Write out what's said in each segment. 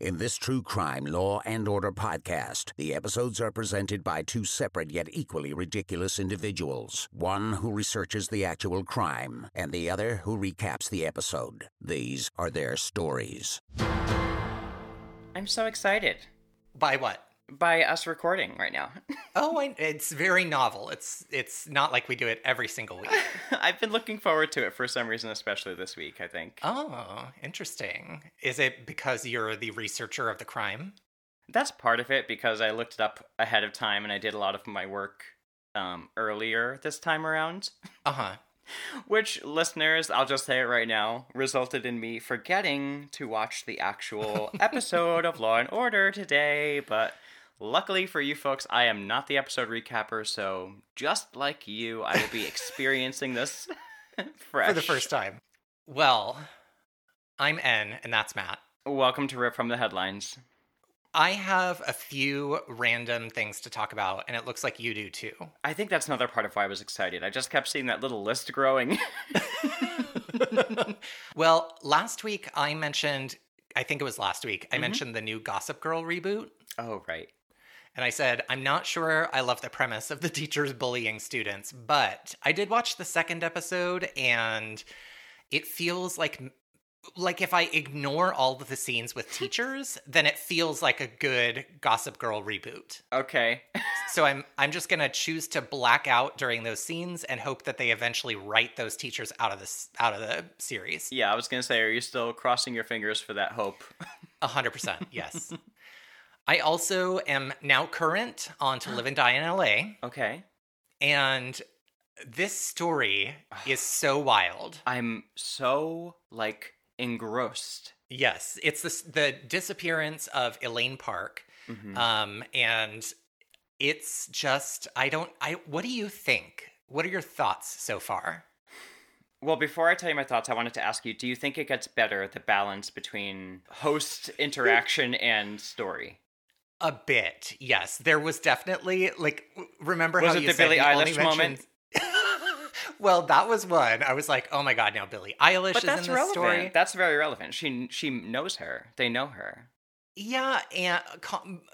In this true crime, law, and order podcast, the episodes are presented by two separate yet equally ridiculous individuals. One who researches the actual crime, and the other who recaps the episode. These are their stories. I'm so excited By what? By us recording right now. Oh, I, it's very novel. It's it's not like we do it every single week. I've been looking forward to it for some reason, especially this week, I think. oh, interesting. Is it because you're the researcher of the crime? That's part of it because I looked it up ahead of time and I did a lot of my work um, earlier this time around. Uh huh. Which, listeners, I'll just say it right now, resulted in me forgetting to watch the actual episode of Law and Order today. But luckily for you folks, I am not the episode recapper, so just like you, I will be experiencing this fresh. For the first time. Well, I'm N, and that's Matt. Welcome to Rip from the Headlines. I have a few random things to talk about, and it looks like you do too. I think that's another part of why I was excited. I just kept seeing that little list growing. Well, last week I mentioned, I think it was last week, I mm-hmm. mentioned the new Gossip Girl reboot. oh, right. And I said, I'm not sure I love the premise of the teachers bullying students, but I did watch the second episode and it feels like like if I ignore all of the scenes with teachers, then it feels like a good Gossip Girl reboot. Okay. So I'm I'm just going to choose to black out during those scenes and hope that they eventually write those teachers out of this out of the series. yeah, I was going to say, are you still crossing your fingers for that hope? A hundred percent, yes. I also am now current on To Live and Die in LA. Okay. And this story is so wild. I'm so, like, engrossed. Yes, it's this, the disappearance of Elaine Park. Mhm. Um, and it's just, I don't, I, what do you think? What are your thoughts so far? Well, before I tell you my thoughts, I wanted to ask you do you think it gets better, the balance between host interaction and story? A bit, yes. There was definitely, like, remember Was how it you the said Billie you only Eilish moment? well, that was one. I was like, oh my god, now Billie Eilish But is that's in this relevant. story. That's very relevant. She she knows her. They know her. Yeah, and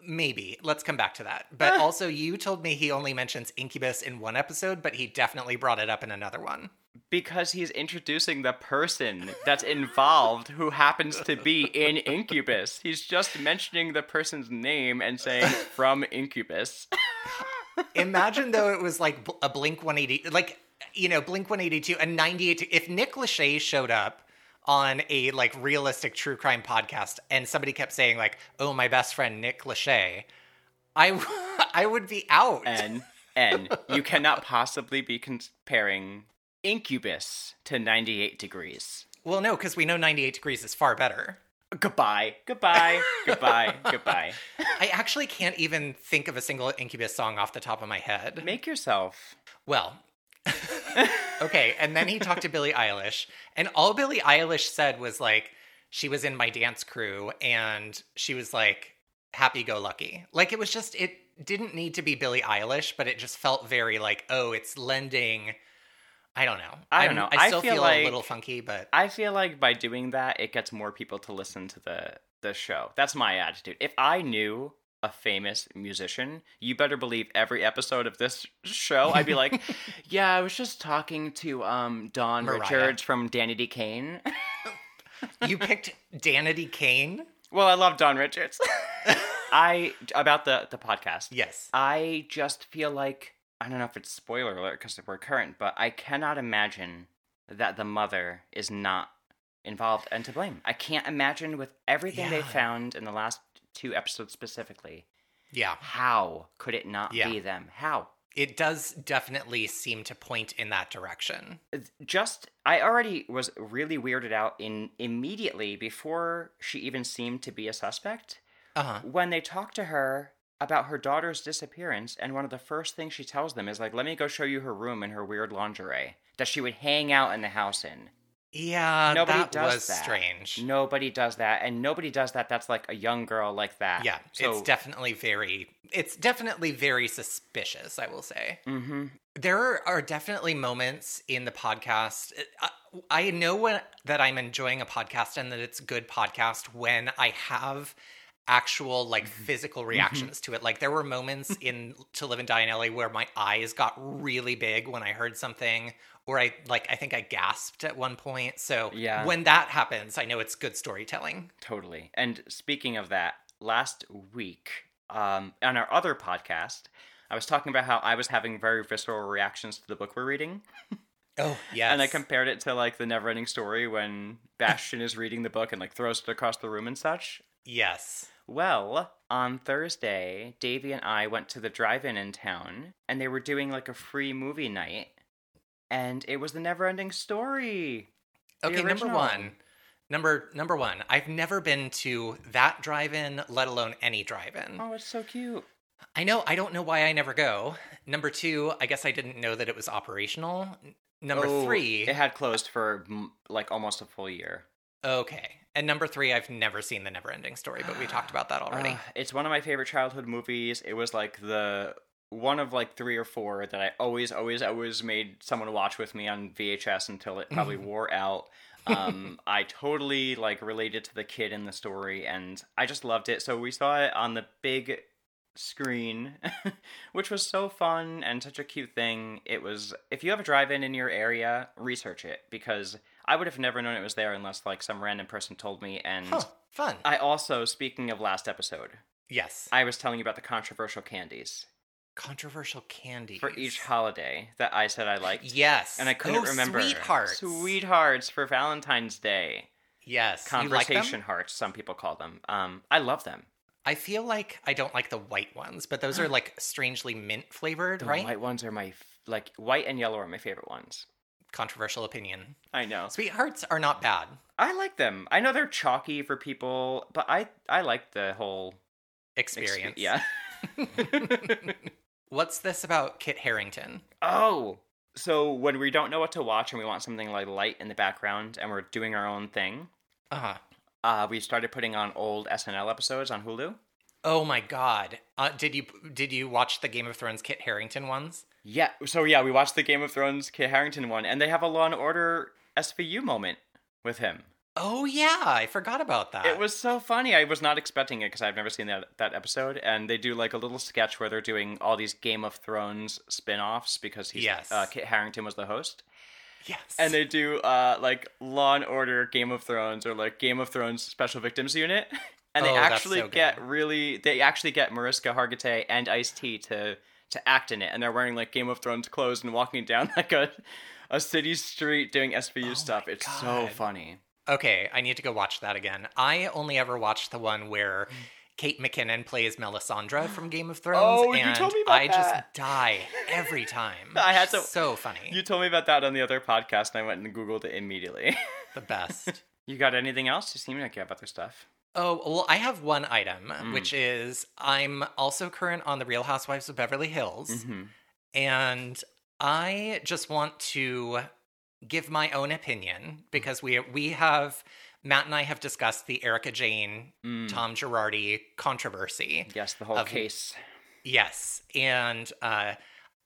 maybe. Let's come back to that. But Ah. also, you told me he only mentions Incubus in one episode, but he definitely brought it up in another one. Because he's introducing the person that's involved who happens to be in Incubus. He's just mentioning the person's name and saying from Incubus. Imagine though it was like a Blink 180, like, you know, Blink 182, a 98. If Nick Lachey showed up on a like realistic true crime podcast and somebody kept saying, like, oh, my best friend Nick Lachey, I, w- I would be out. And and you cannot possibly be comparing Incubus to 98 degrees. well, no, because we know 98 Degrees is far better. Goodbye. Goodbye. Goodbye. Goodbye. I actually can't even think of a single Incubus song off the top of my head. Make yourself. Well, okay. And then he talked to Billie Eilish, and all Billie Eilish said was like, she was in my dance crew, and she was like, happy go lucky. Like, it was just, it didn't need to be Billie Eilish, but it just felt very like, oh, it's lending. I don't know. I don't know. I I still feel feel, like- a little funky, but I feel like by doing that, it gets more people to listen to the the show. That's my attitude. If I knew a famous musician, you better believe every episode of this show, I'd be like, "Yeah, I was just talking to um Don Mariah. Richards from Danity Kane." you picked Danity Kane. well, I love Don Richards. I about the the podcast. Yes. I just feel like I don't know if it's spoiler alert because we're current, but I cannot imagine that the mother is not involved and to blame. I can't imagine with everything they found in the last two episodes specifically. Yeah. How could it not Yeah. be them? How? It does definitely seem to point in that direction. Just I already was really weirded out in immediately before she even seemed to be a suspect. Uh huh. when they talk to her about her daughter's disappearance and one of the first things she tells them is like let me go show you her room and her weird lingerie that she would hang out in the house in Yeah, nobody that does was that strange. nobody does that and nobody does that that's like a young girl like that Yeah, so it's definitely very it's definitely very suspicious, I will say. hmm There are definitely moments in the podcast uh, I know when, that I'm enjoying a podcast and that it's a good podcast when I have actual like Mm-hmm. physical reactions to it. Like there were moments in To Live and Die in LA where my eyes got really big when I heard something or I like I think I gasped at one point. So Yeah. when that happens, I know it's good storytelling. Totally. And speaking of that, last week um, on our other podcast, I was talking about how I was having very visceral reactions to the book we're reading. Oh, yes. And I compared it to like the never ending story when Bastian is reading the book and like throws it across the room and such. Yes. Well, on Thursday, Davy and I went to the drive in in town and they were doing like a free movie night. And it was the never ending story. Okay, number one. Number number one. I've never been to that drive-in, let alone any drive-in. Oh, it's so cute. I know. I don't know why I never go. Number two. I guess I didn't know that it was operational. Number Oh, three. It had closed for like almost a full year. Okay. And number three. I've never seen the Never-Ending Story, but we talked about that already. Uh, it's one of my favorite childhood movies. It was like the one of like three or four that I always, always, always made someone watch with me on VHS until it probably wore out. Um, I totally like related to the kid in the story, and I just loved it. So we saw it on the big screen, which was so fun and such a cute thing. It was. If you have a drive-in in your area, research it because I would have never known it was there unless like some random person told me. And huh. Fun. I also, speaking of last episode, yes. I was telling you about the controversial candies Controversial candies for each holiday that I said I liked. Yes. And I couldn't Oh, remember. Sweethearts. Sweethearts for Valentine's Day. Yes. You like? Conversation hearts, some people call them. Um, I love them. I feel like I don't like the white ones, but those are like strangely mint flavored, The right? white ones are my, f- like, white and yellow are my favorite ones. Controversial opinion. I know. Sweethearts are not bad. I like them. I know they're chalky for people, but I, I like the whole expe- Experience. Yeah. What's this about Kit Harington? Oh, so when we don't know what to watch and we want something like light in the background and we're doing our own thing, Uh huh. uh, we started putting on old SNL episodes on Hulu. Oh my god. Uh, did you did you watch the Game of Thrones Kit Harington ones? Yeah, so yeah, we watched the Game of Thrones Kit Harington one, and they have a Law and Order SVU moment with him. Oh yeah, I forgot about that. It was so funny. I was not expecting it because I've never seen that that episode. And they do like a little sketch where they're doing all these Game of Thrones spin-offs because he's Yes. uh, Kit Harington was the host. yes. and they do uh like Law and Order Game of Thrones or like Game of Thrones Special Victims Unit, and they Oh, actually so get really they actually get Mariska Hargitay and Ice T to to act in it, and they're wearing like Game of Thrones clothes and walking down like a a city street doing SVU stuff. Oh my It's so funny. Okay, I need to go watch that again. I only ever watched the one where Kate McKinnon plays Melisandre from Game of Thrones. Oh, you and told me about I just die every time. I had to- So funny. You told me about that on the other podcast, and I went and googled it immediately. the best. you got anything else? You seem like you have other stuff. Oh, well, I have one item, Mm. which is I'm also current on The Real Housewives of Beverly Hills. Mm-hmm. And I just want to give my own opinion because we we have Matt and I have discussed the Erika Jayne Mm. Tom Girardi controversy. Yes, the whole Of- case. Yes, and uh,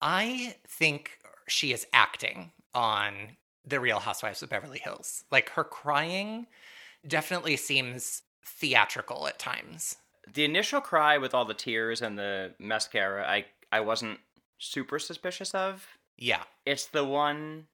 I think she is acting on the Real Housewives of Beverly Hills. Like her crying definitely seems theatrical at times. the initial cry with all the tears and the mascara i i wasn't super suspicious of Yeah, it's the one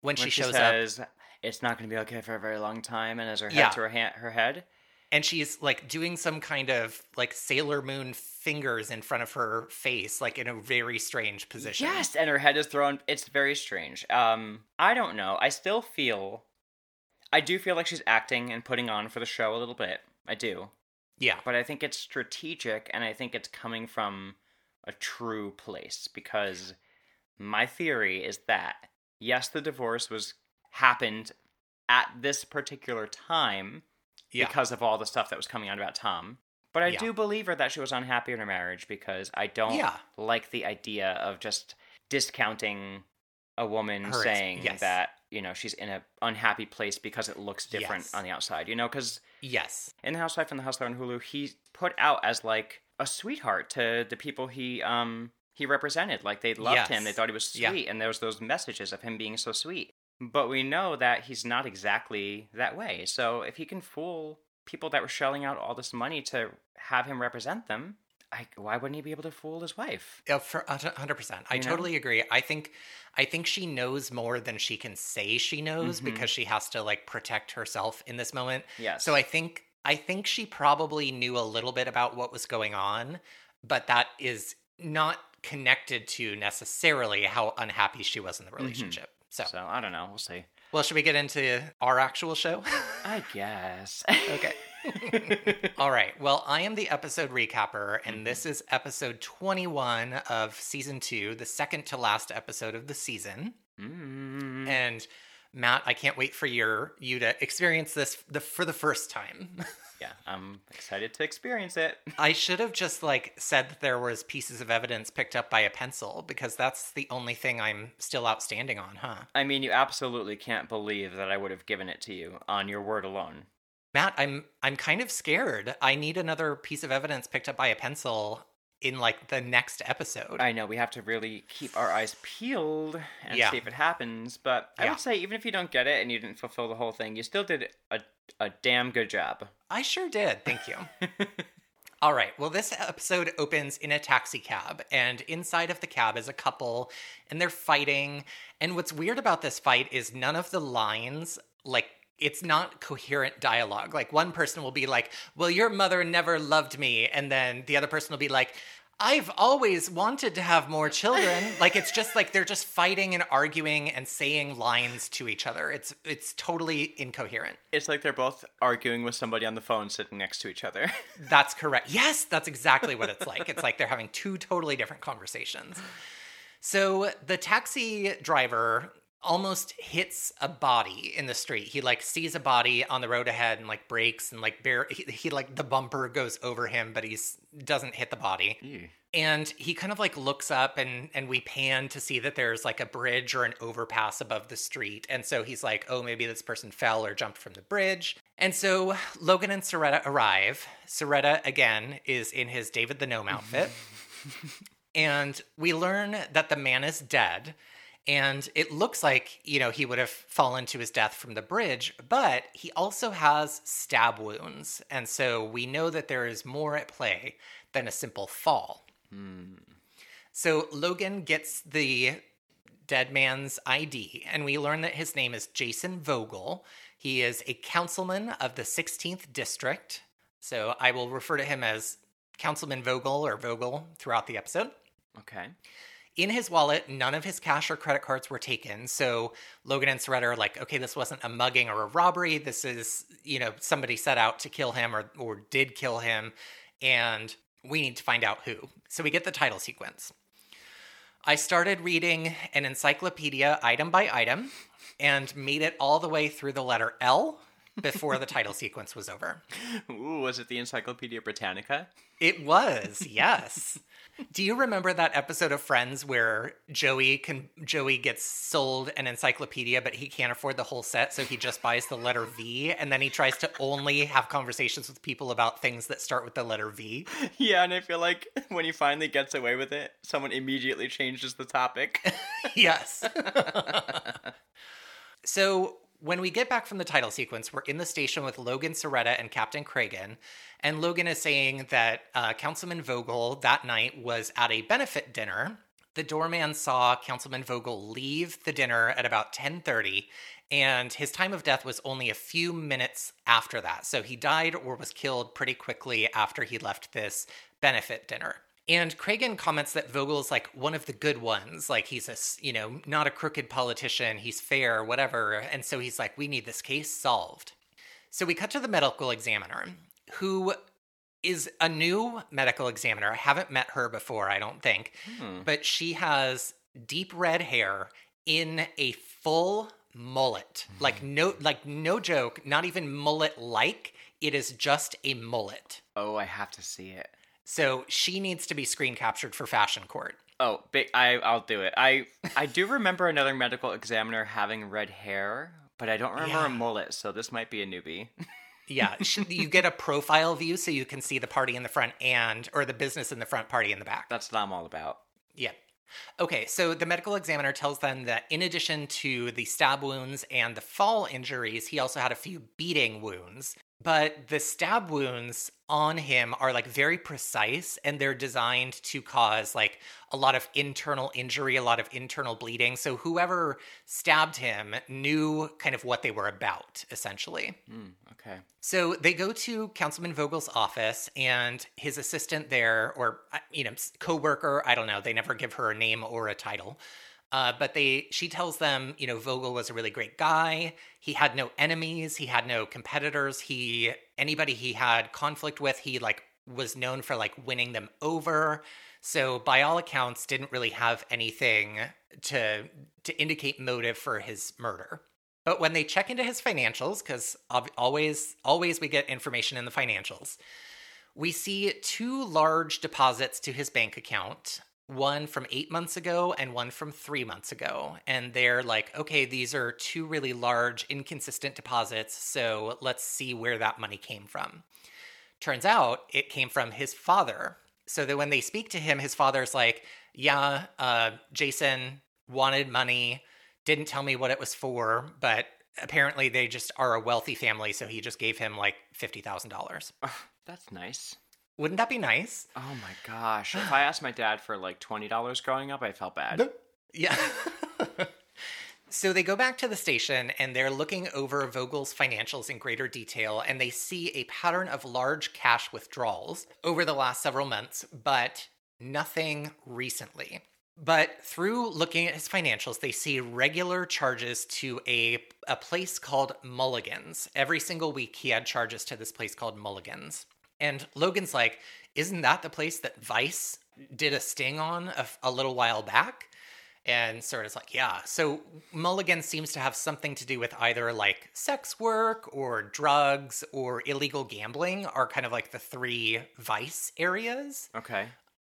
when, when she she shows up says it's not going to be okay for a very long time and has her head Yeah. to her, ha- her head and she's like doing some kind of like Sailor Moon fingers in front of her face, like in a very strange position. yes and her head is thrown it's very strange um i don't know i still feel i do feel like she's acting and putting on for the show a little bit i do Yeah. but I think it's strategic and I think it's coming from a true place because my theory is that yes, the divorce was happened at this particular time Yeah. because of all the stuff that was coming out about Tom. But I Yeah. do believe her that she was unhappy in her marriage because I don't Yeah. like the idea of just discounting a woman Her saying yes. that you know she's in an unhappy place because it looks different Yes. on the outside. You know, because yes. in the Housewife and the Hustler on Hulu, he put out as like a sweetheart to the people he um he represented. Like they loved him, they thought he was Yeah. sweet, and there was those messages of him being so sweet. but we know that he's not exactly that way. So if he can fool people that were shelling out all this money to have him represent them, I, why wouldn't he be able to fool his wife? Yeah, for hundred percent. I You know? totally agree. I think, I think she knows more than she can say she knows Mhm. because she has to like protect herself in this moment. Yes. So I think, I think she probably knew a little bit about what was going on, but that is not connected to necessarily how unhappy she was in the relationship. So, so I don't know. We'll see. well, should we get into our actual show? I guess. okay. All right. Well, I am the episode recapper, and this is episode 21 of season two, the second to last episode of the season. Mm. And Matt, I can't wait for your you to experience this the for the first time. Yeah, I'm excited to experience it. I should have just like said that there was pieces of evidence picked up by a pencil because that's the only thing I'm still outstanding on, huh? I mean, you absolutely can't believe that I would have given it to you on your word alone. Matt, I'm I'm kind of scared. I need another piece of evidence picked up by a pencil in like the next episode. I know we have to really keep our eyes peeled and Yeah. see if it happens, but I Yeah. would say even if you don't get it and you didn't fulfill the whole thing, you still did a a damn good job. I sure did. Thank you. All right. Well, this episode opens in a taxi cab, and inside of the cab is a couple, and they're fighting. And what's weird about this fight is none of the lines, like, it's not coherent dialogue. Like, one person will be like, Well, your mother never loved me. And then the other person will be like, I've always wanted to have more children. like it's just like they're just fighting and arguing and saying lines to each other. It's it's totally incoherent. It's like they're both arguing with somebody on the phone sitting next to each other. That's correct. Yes, that's exactly what it's like. It's like they're having two totally different conversations. So the taxi driver almost hits a body in the street. He like sees a body on the road ahead and like breaks and like bare he, he like the bumper goes over him, but he's doesn't hit the body. And he kind of like looks up and and we pan to see that there's like a bridge or an overpass above the street. And so he's like, "Oh, maybe this person fell or jumped from the bridge." And so Logan and Cerreta arrive. Cerreta again is in his David the Gnome outfit. and we learn that the man is dead. And it looks like, you know, he would have fallen to his death from the bridge, but he also has stab wounds. And so we know that there is more at play than a simple fall. So Logan gets the dead man's ID, and we learn that his name is Jason Vogel. He is a councilman of the 16th district. So I will refer to him as Councilman Vogel or Vogel throughout the episode. Okay. In his wallet, none of his cash or credit cards were taken. So Logan and Cerreta are like, okay, this wasn't a mugging or a robbery. This is, you know, somebody set out to kill him or, or did kill him. And we need to find out who. So we get the title sequence. I started reading an encyclopedia item by item and made it all the way through the letter L before the title sequence was over. Ooh, was it the Encyclopedia Britannica? It was, yes. Do you remember that episode of Friends where Joey can Joey gets sold an encyclopedia but he can't afford the whole set so he just buys the letter V and then he tries to only have conversations with people about things that start with the letter V? Yeah, and I feel like when he finally gets away with it, someone immediately changes the topic. yes. so when we get back from the title sequence, we're in the station with Logan Cerreta and Captain Cragen. And Logan is saying that uh, Councilman Vogel that night was at a benefit dinner. The doorman saw Councilman Vogel leave the dinner at about 10:30 and his time of death was only a few minutes after that. So he died or was killed pretty quickly after he left this benefit dinner. And Cragen comments that Vogel's like one of the good ones. Like he's a, you know, not a crooked politician. He's fair, whatever. And so he's like, we need this case solved. So we cut to the medical examiner, who is a new medical examiner. I haven't met her before, I don't think. Hmm. But she has deep red hair in a full mullet. Hmm. Like no like no joke, not even mullet like. It is just a mullet. oh, I have to see it. So she needs to be screen captured for fashion court. Oh, I I'll do it. I I do remember another medical examiner having red hair, but I don't remember Yeah. a mullet, so this might be a newbie. Yeah, you get a profile view so you can see the party in the front and or the business in the front, party in the back. That's what I'm all about. Yeah. Okay, so the medical examiner tells them that in addition to the stab wounds and the fall injuries, he also had a few beating wounds. But the stab wounds on him are like very precise and they're designed to cause like a lot of internal injury, a lot of internal bleeding. So whoever stabbed him knew kind of what they were about, essentially. Mm, okay. So they go to Councilman Vogel's office, and his assistant there, or uh, you know, co-worker, I don't know, they never give her a name or a title. Uh, but they, she tells them, you know, Vogel was a really great guy. He had no enemies. He had no competitors. He, anybody he had conflict with, he like was known for like winning them over. So by all accounts, didn't really have anything to to indicate motive for his murder. But when they check into his financials, because always always we get information in the financials, we see two large deposits to his bank account one from eight months ago and one from three months ago. And they're like, okay, these are two really large, inconsistent deposits. So let's see where that money came from. Turns out it came from his father. So that when they speak to him, his father's like, yeah, uh, Jason wanted money, didn't tell me what it was for, but apparently they just are a wealthy family. So he just gave him like $50,000. That's nice. Wouldn't that be nice? Oh my gosh. if I asked my dad for like $20 growing up, I felt bad. Yeah. so they go back to the station and they're looking over Vogel's financials in greater detail and they see a pattern of large cash withdrawals over the last several months, but nothing recently. But through looking at his financials, they see regular charges to a, a place called Mulligan's. Every single week, he had charges to this place called Mulligan's. And Logan's like, Isn't that the place that Vice did a sting on a, a little while back? And sort of like, yeah. So Mulligan seems to have something to do with either like sex work or drugs or illegal gambling, are kind of like the three vice areas. Okay.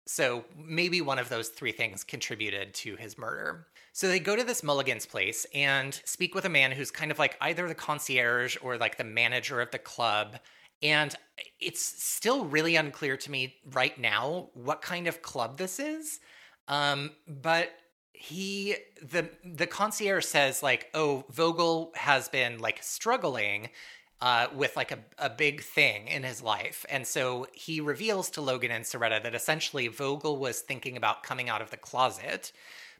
So maybe one of those three things contributed to his murder. So they go to this Mulligan's place and speak with a man who's kind of like either the concierge or like the manager of the club. And it's still really unclear to me right now what kind of club this is. Um, but he the the concierge says like, oh, Vogel has been like struggling uh, with like a, a big thing in his life. And so he reveals to Logan and Cerreta that essentially Vogel was thinking about coming out of the closet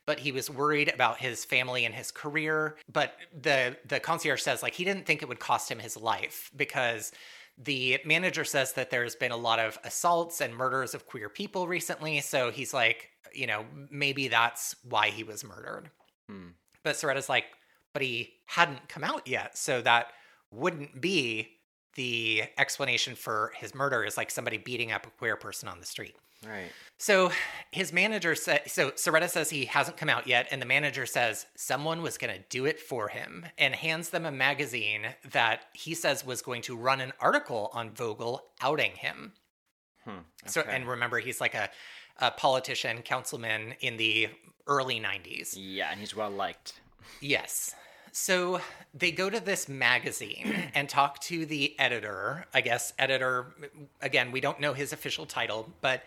but he was worried about his family and his career. But the the concierge says like he didn't think it would cost him his life because the manager says that there's been a lot of assaults and murders of queer people recently. So he's like, you know, maybe that's why he was murdered. Hmm. But Cerreta's like, but he hadn't come out yet. So that wouldn't be the explanation for his murder is like somebody beating up a queer person on the street. Right. So his manager said, so Cerreta says he hasn't come out yet, and the manager says someone was going to do it for him and hands them a magazine that he says was going to run an article on Vogel outing him. Hmm, okay. So, and remember, he's like a, a politician, councilman in the early 90s. Yeah, and he's well liked. Yes. So they go to this magazine and talk to the editor. I guess editor, again, we don't know his official title, but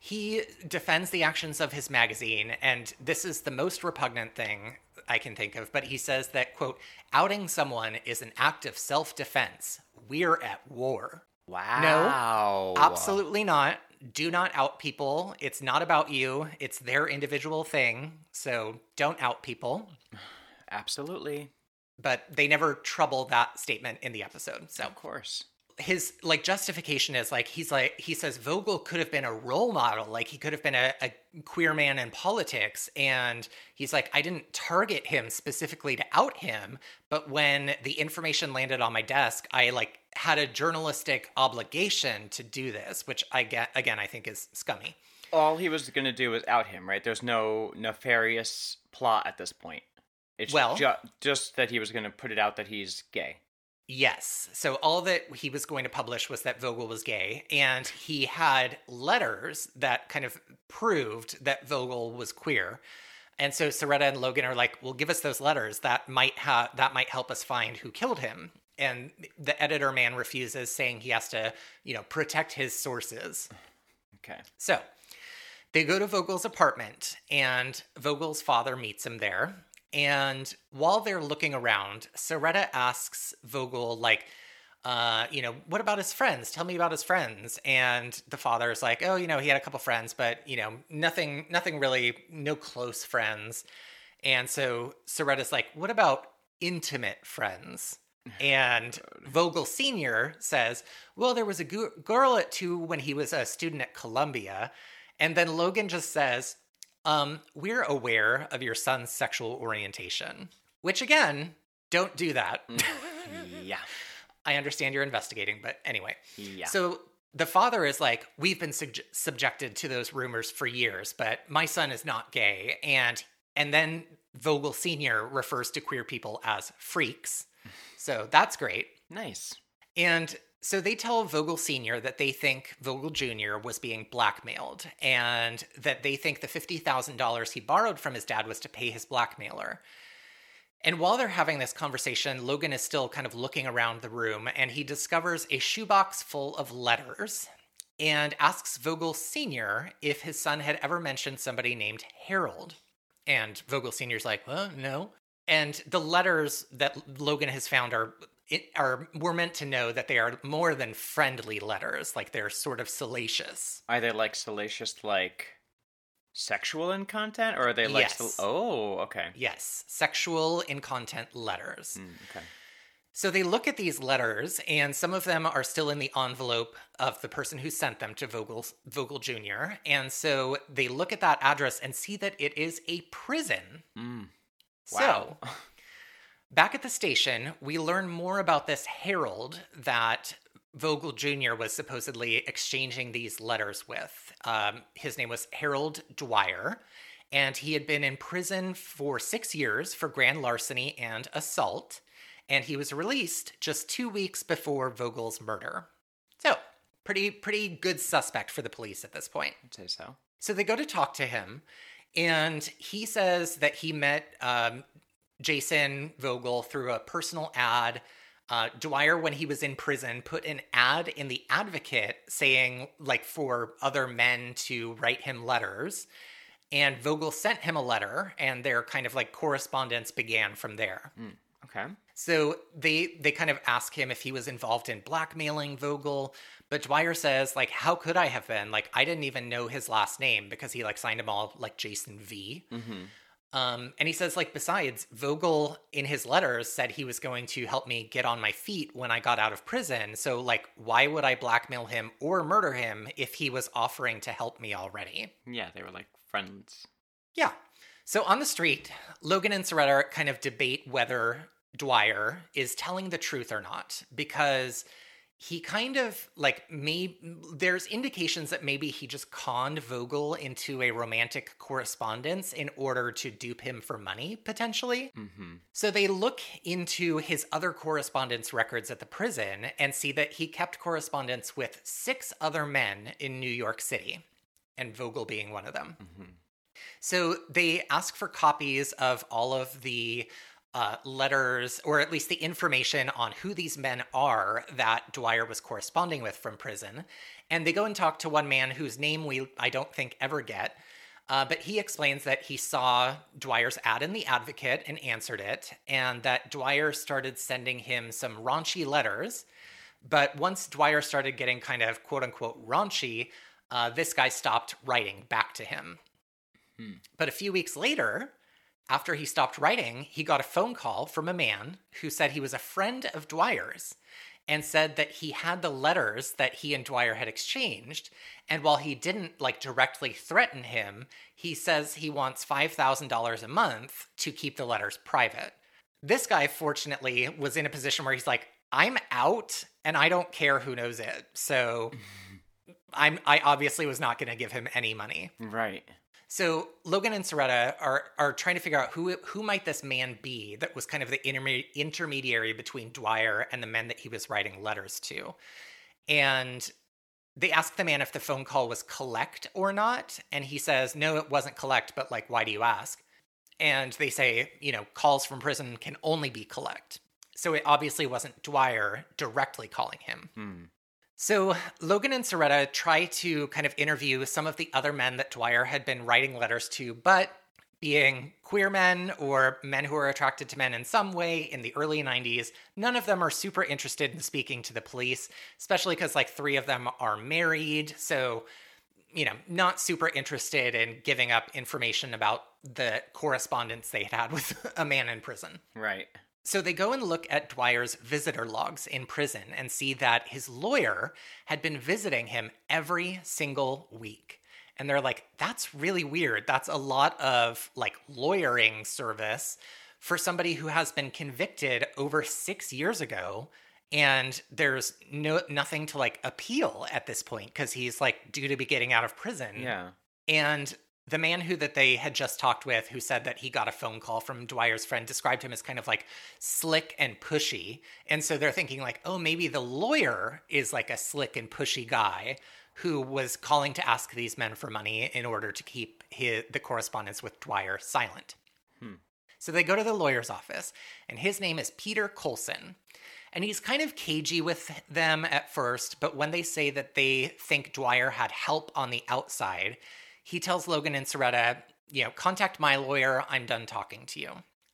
he defends the actions of his magazine. And this is the most repugnant thing I can think of. But he says that, quote, outing someone is an act of self defense. We're at war. Wow. No, absolutely not. Do not out people. It's not about you, it's their individual thing. So don't out people. Absolutely. But they never trouble that statement in the episode. So of course. His like justification is like he's like he says Vogel could have been a role model, like he could have been a, a queer man in politics, and he's like I didn't target him specifically to out him, but when the information landed on my desk, I like had a journalistic obligation to do this, which I get again I think is scummy. All he was going to do was out him, right? There's no nefarious plot at this point. It's well, ju- just that he was going to put it out that he's gay. Yes. So all that he was going to publish was that Vogel was gay, and he had letters that kind of proved that Vogel was queer. And so Cerreta and Logan are like, "Well, give us those letters. That might have that might help us find who killed him." And the editor man refuses, saying he has to, you know, protect his sources. Okay. So They go to Vogel's apartment, and Vogel's father meets him there. And while they're looking around, Cerreta asks Vogel, like, uh, you know, what about his friends? Tell me about his friends. And the father is like, oh, you know, he had a couple friends, but you know, nothing, nothing really, no close friends. And so Cerreta's like, what about intimate friends? And Vogel Sr. says, well, there was a girl at two when he was a student at Columbia. And then Logan just says, um, we're aware of your son's sexual orientation, which again, don't do that. yeah. I understand you're investigating, but anyway. Yeah. So the father is like, We've been sub- subjected to those rumors for years, but my son is not gay. And and then Vogel Sr. refers to queer people as freaks. So that's great. Nice. And so they tell Vogel Sr. that they think Vogel Jr. was being blackmailed and that they think the $50,000 he borrowed from his dad was to pay his blackmailer. And while they're having this conversation, Logan is still kind of looking around the room and he discovers a shoebox full of letters and asks Vogel Sr. if his son had ever mentioned somebody named Harold. And Vogel Sr.'s like, well, no. And the letters that Logan has found are it are we're meant to know that they are more than friendly letters, like they're sort of salacious. Are they like salacious, like sexual in content, or are they like? Yes. sal- oh, okay. Yes, sexual in content letters. Mm, okay. So they look at these letters, and some of them are still in the envelope of the person who sent them to Vogel, Vogel Jr. And so they look at that address and see that it is a prison. Mm. So, back at the station, we learn more about this Harold that Vogel Jr. was supposedly exchanging these letters with. Um, his name was Harold Dwyer, and he had been in prison for six years for grand larceny and assault, and he was released just two weeks before Vogel's murder. So, pretty pretty good suspect for the police at this point. I'd say so. So they go to talk to him, and he says that he met um, Jason Vogel through a personal ad. Uh, Dwyer, when he was in prison, put an ad in the Advocate saying, like, for other men to write him letters. And Vogel sent him a letter, and their kind of like correspondence began from there. Okay. So they they kind of ask him if he was involved in blackmailing Vogel, but Dwyer says like how could I have been? Like I didn't even know his last name because he like signed him all like Jason V. Mm-hmm. Um, and he says like besides Vogel in his letters said he was going to help me get on my feet when I got out of prison. So like why would I blackmail him or murder him if he was offering to help me already? Yeah, they were like friends. Yeah. So on the street, Logan and Cerreta kind of debate whether Dwyer is telling the truth or not because he kind of like may there's indications that maybe he just conned Vogel into a romantic correspondence in order to dupe him for money potentially. Mm-hmm. So they look into his other correspondence records at the prison and see that he kept correspondence with six other men in New York City, and Vogel being one of them. Mm-hmm. So they ask for copies of all of the uh, letters, or at least the information on who these men are that Dwyer was corresponding with from prison. And they go and talk to one man whose name we I don't think ever get. Uh, but he explains that he saw Dwyer's ad in the Advocate and answered it, and that Dwyer started sending him some raunchy letters. But once Dwyer started getting kind of quote unquote raunchy, uh, this guy stopped writing back to him. But a few weeks later, after he stopped writing, he got a phone call from a man who said he was a friend of Dwyer's and said that he had the letters that he and Dwyer had exchanged. And while he didn't like directly threaten him, he says he wants $5,000 a month to keep the letters private. This guy, fortunately, was in a position where he's like, I'm out and I don't care who knows it. So I'm I obviously was not going to give him any money. Right. So Logan and Cerreta are are trying to figure out who who might this man be that was kind of the interme- intermediary between Dwyer and the men that he was writing letters to, and they ask the man if the phone call was collect or not, and he says no, it wasn't collect, but like why do you ask? And they say you know calls from prison can only be collect, so it obviously wasn't Dwyer directly calling him. Hmm. So Logan and Cerreta try to kind of interview some of the other men that Dwyer had been writing letters to, but being queer men or men who are attracted to men in some way in the early 90s, none of them are super interested in speaking to the police, especially because like three of them are married. So, you know, not super interested in giving up information about the correspondence they had had with a man in prison. Right. So they go and look at Dwyer's visitor logs in prison and see that his lawyer had been visiting him every single week. And they're like, that's really weird. That's a lot of like lawyering service for somebody who has been convicted over six years ago. And there's no nothing to like appeal at this point because he's like due to be getting out of prison. Yeah. And the man who that they had just talked with who said that he got a phone call from Dwyer's friend described him as kind of like slick and pushy. And so they're thinking like, "Oh, maybe the lawyer is like a slick and pushy guy who was calling to ask these men for money in order to keep his, the correspondence with Dwyer silent." Hmm. So they go to the lawyer's office, and his name is Peter Colson. And he's kind of cagey with them at first, but when they say that they think Dwyer had help on the outside, he tells Logan and Cerreta, you know, contact my lawyer. I'm done talking to you.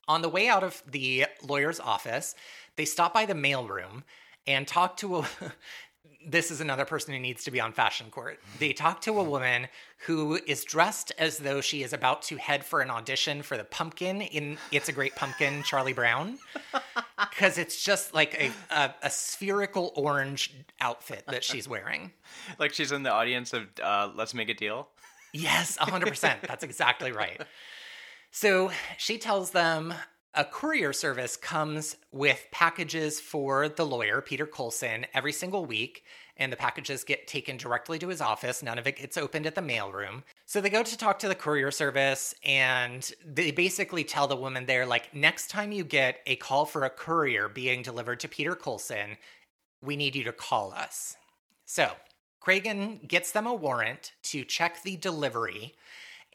On the way out of the lawyer's office, they stop by the mailroom and talk to a. this is another person who needs to be on fashion court. They talk to a woman who is dressed as though she is about to head for an audition for the pumpkin in It's a Great Pumpkin, Charlie Brown. Because it's just like a, a, a spherical orange outfit that she's wearing. Like she's in the audience of uh, Let's Make a Deal. Yes, 100%. That's exactly right. So she tells them a courier service comes with packages for the lawyer, Peter Colson, every single week, and the packages get taken directly to his office. None of it gets opened at the mailroom. So they go to talk to the courier service, and they basically tell the woman there, like, next time you get a call for a courier being delivered to Peter Colson, we need you to call us. So Cragen gets them a warrant to check the delivery.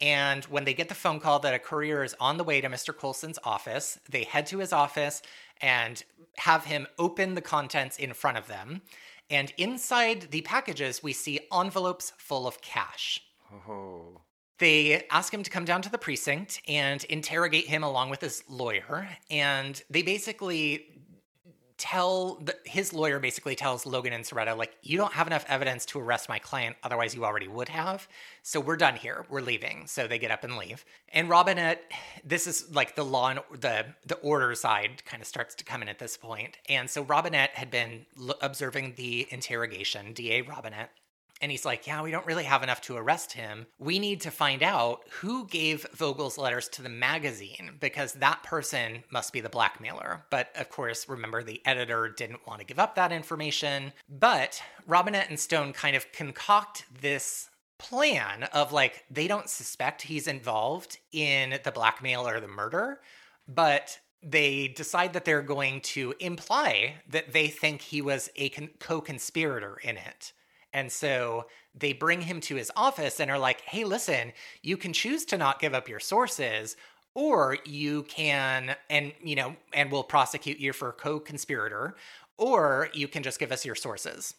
And when they get the phone call that a courier is on the way to Mr. Colson's office, they head to his office and have him open the contents in front of them. And inside the packages, we see envelopes full of cash. Oh. They ask him to come down to the precinct and interrogate him along with his lawyer. And they basically tell the, his lawyer basically tells Logan and Cerreta like you don't have enough evidence to arrest my client otherwise you already would have. So we're done here. We're leaving. So they get up and leave. And Robinette uh, this is like the law and the the order side kind of starts to come in at this point. And so Robinette had been l- observing the interrogation DA Robinette and he's like, Yeah, we don't really have enough to arrest him. We need to find out who gave Vogel's letters to the magazine because that person must be the blackmailer. But of course, remember, the editor didn't want to give up that information. But Robinette and Stone kind of concoct this plan of like, they don't suspect he's involved in the blackmail or the murder, but they decide that they're going to imply that they think he was a co conspirator in it. And so they bring him to his office and are like, hey, listen, you can choose to not give up your sources, or you can, and, you know, and we'll prosecute you for co conspirator, or you can just give us your sources.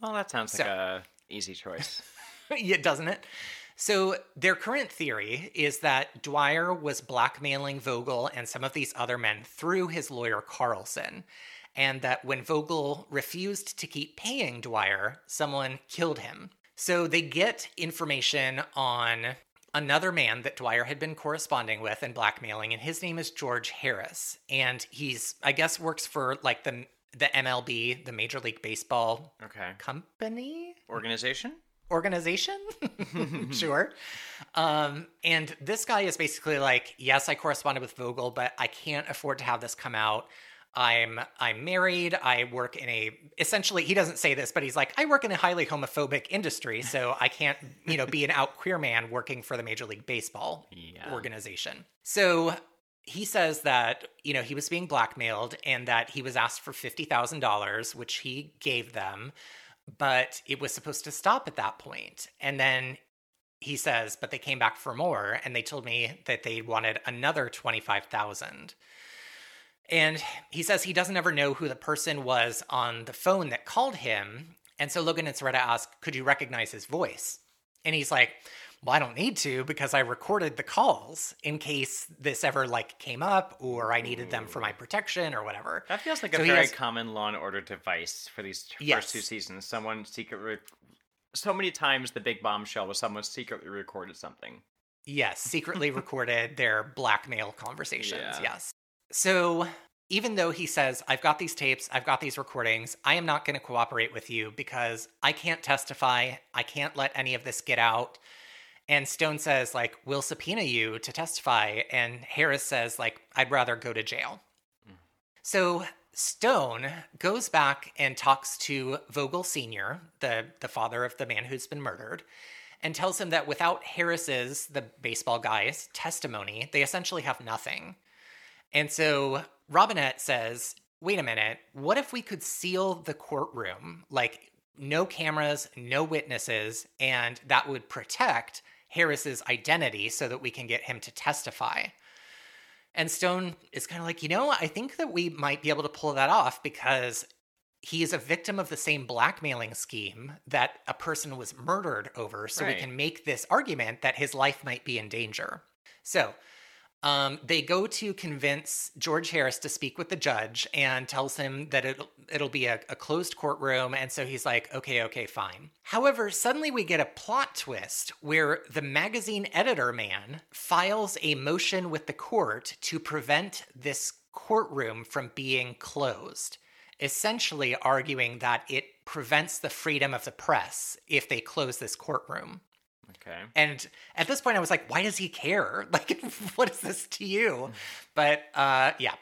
Well, that sounds So- like a easy choice. yeah, doesn't it? So their current theory is that Dwyer was blackmailing Vogel and some of these other men through his lawyer Carlson, and that when Vogel refused to keep paying Dwyer, someone killed him. So they get information on another man that Dwyer had been corresponding with and blackmailing, and his name is George Harris, and he's I guess works for like the the MLB, the Major League Baseball Okay. company Organization? organization sure um and this guy is basically like yes i corresponded with vogel but i can't afford to have this come out i'm i'm married i work in a essentially he doesn't say this but he's like i work in a highly homophobic industry so i can't you know be an out queer man working for the major league baseball Yeah. organization so he says that you know he was being blackmailed and that he was asked for $50000 which he gave them but it was supposed to stop at that point. point and then he says but they came back for more and they told me that they wanted another 25000 and he says he doesn't ever know who the person was on the phone that called him And so Logan and Cerreta ask, Could you recognize his voice? And he's like, well, I don't need to because I recorded the calls in case this ever like came up or I needed them for my protection or whatever. That feels like a So he very has- common Law and Order device for these t- Yes. first two seasons. Someone secretly, re- so many times the big bombshell was someone secretly recorded something. Yes, secretly recorded their blackmail conversations. Yeah. Yes. So even though he says, I've got these tapes, I've got these recordings, I am not going to cooperate with you because I can't testify. I can't let any of this get out. And Stone says, like, we'll subpoena you to testify. And Harris says, like, I'd rather go to jail. Hmm. So Stone goes back and talks to Vogel Sr., the, the father of the man who's been murdered, and tells him that without Harris's, the baseball guy's, testimony, they essentially have nothing. And so Robinette says, wait a minute, what if we could seal the courtroom? Like, no cameras, no witnesses, and that would protect Harris's identity so that we can get him to testify. And Stone is kind of like, you know, I think that we might be able to pull that off because he is a victim of the same blackmailing scheme that a person was murdered over. So Right. we can make this argument that his life might be in danger. So um, they go to convince George Harris to speak with the judge and tells him that it'll, it'll be a, a closed courtroom. And so he's like, okay, okay, fine. However, suddenly we get a plot twist where the magazine editor man files a motion with the court to prevent this courtroom from being closed, essentially arguing that it prevents the freedom of the press if they close this courtroom. Okay. And at this point, I was like, why does he care? Like, what is this to you? Hmm. But uh, yeah,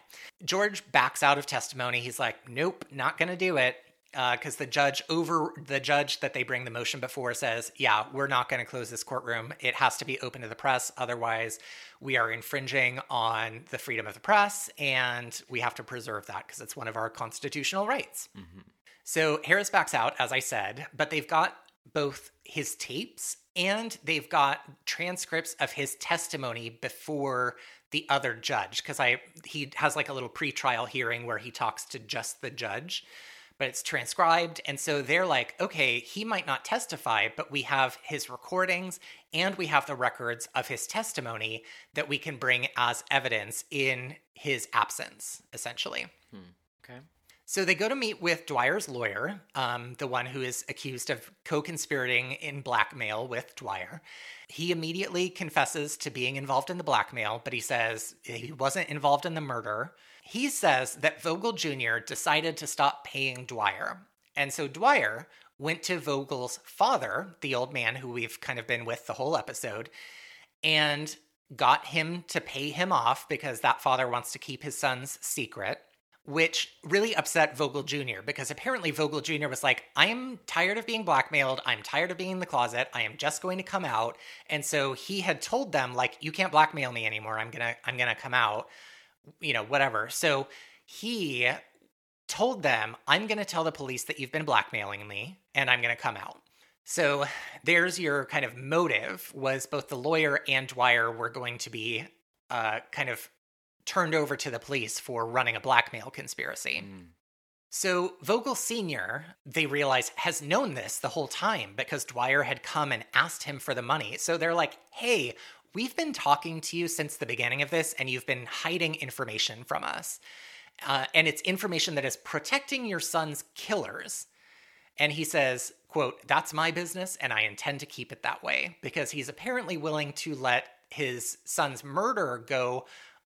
George backs out of testimony. He's like, nope, not going to do it. Uh, because the judge over the judge that they bring the motion before says, yeah, we're not going to close this courtroom. It has to be open to the press. Otherwise, we are infringing on the freedom of the press, and we have to preserve that because it's one of our constitutional rights. Mm-hmm. So Harris backs out, as I said, but they've got both his tapes and they've got transcripts of his testimony before the other judge because I he has like a little pre-trial hearing where he talks to just the judge, but it's transcribed and so they're like, okay, he might not testify, but we have his recordings and we have the records of his testimony that we can bring as evidence in his absence, essentially. Hmm. Okay. So they go to meet with Dwyer's lawyer, um, the one who is accused of co conspirating in blackmail with Dwyer. He immediately confesses to being involved in the blackmail, but he says he wasn't involved in the murder. He says that Vogel Jr. decided to stop paying Dwyer. And so Dwyer went to Vogel's father, the old man who we've kind of been with the whole episode, and got him to pay him off because that father wants to keep his son's secret which really upset Vogel Jr. because apparently Vogel Jr. was like, I am tired of being blackmailed. I'm tired of being in the closet. I am just going to come out. And so he had told them, like, you can't blackmail me anymore. I'm gonna, I'm gonna come out, you know, whatever. So he told them, I'm gonna tell the police that you've been blackmailing me and I'm gonna come out. So there's your kind of motive was both the lawyer and Dwyer were going to be uh, kind of turned over to the police for running a blackmail conspiracy. So Vogel Sr., they realize, has known this the whole time because Dwyer had come and asked him for the money. So they're like, hey, we've been talking to you since the beginning of this, and you've been hiding information from us. Uh, and it's information that is protecting your son's killers. And he says, quote, that's my business, and I intend to keep it that way because he's apparently willing to let his son's murder go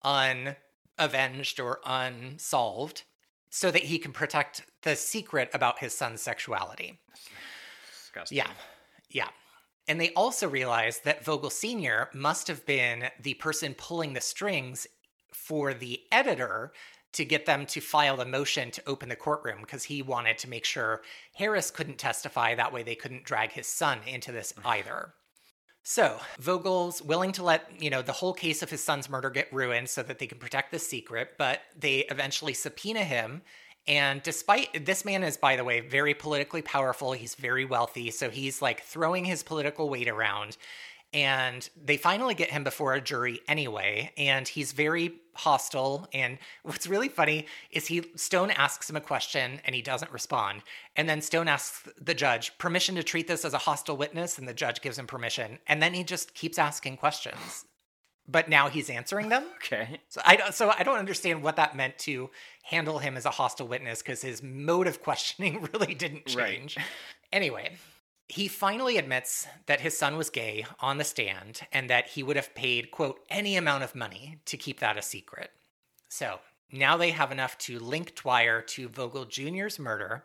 unavenged or unsolved so that he can protect the secret about his son's sexuality. Disgusting. Yeah. Yeah. And they also realized that Vogel Sr. must have been the person pulling the strings for the editor to get them to file the motion to open the courtroom because he wanted to make sure Harris couldn't testify. That way they couldn't drag his son into this either. So Vogel's willing to let, you know, the whole case of his son's murder get ruined so that they can protect the secret, but they eventually subpoena him. And despite this man is, by the way, very politically powerful, he's very wealthy, so he's like throwing his political weight around. And they finally get him before a jury anyway, and he's very hostile. And what's really funny is he Stone asks him a question and he doesn't respond. And then Stone asks the judge permission to treat this as a hostile witness, and the judge gives him permission. And then he just keeps asking questions. But now he's answering them. Okay. So I don't, so I don't understand what that meant to handle him as a hostile witness because his mode of questioning really didn't change Right. change. Anyway, he finally admits that his son was gay on the stand and that he would have paid quote any amount of money to keep that a secret. So now they have enough to link Dwyer to Vogel Jr.'s murder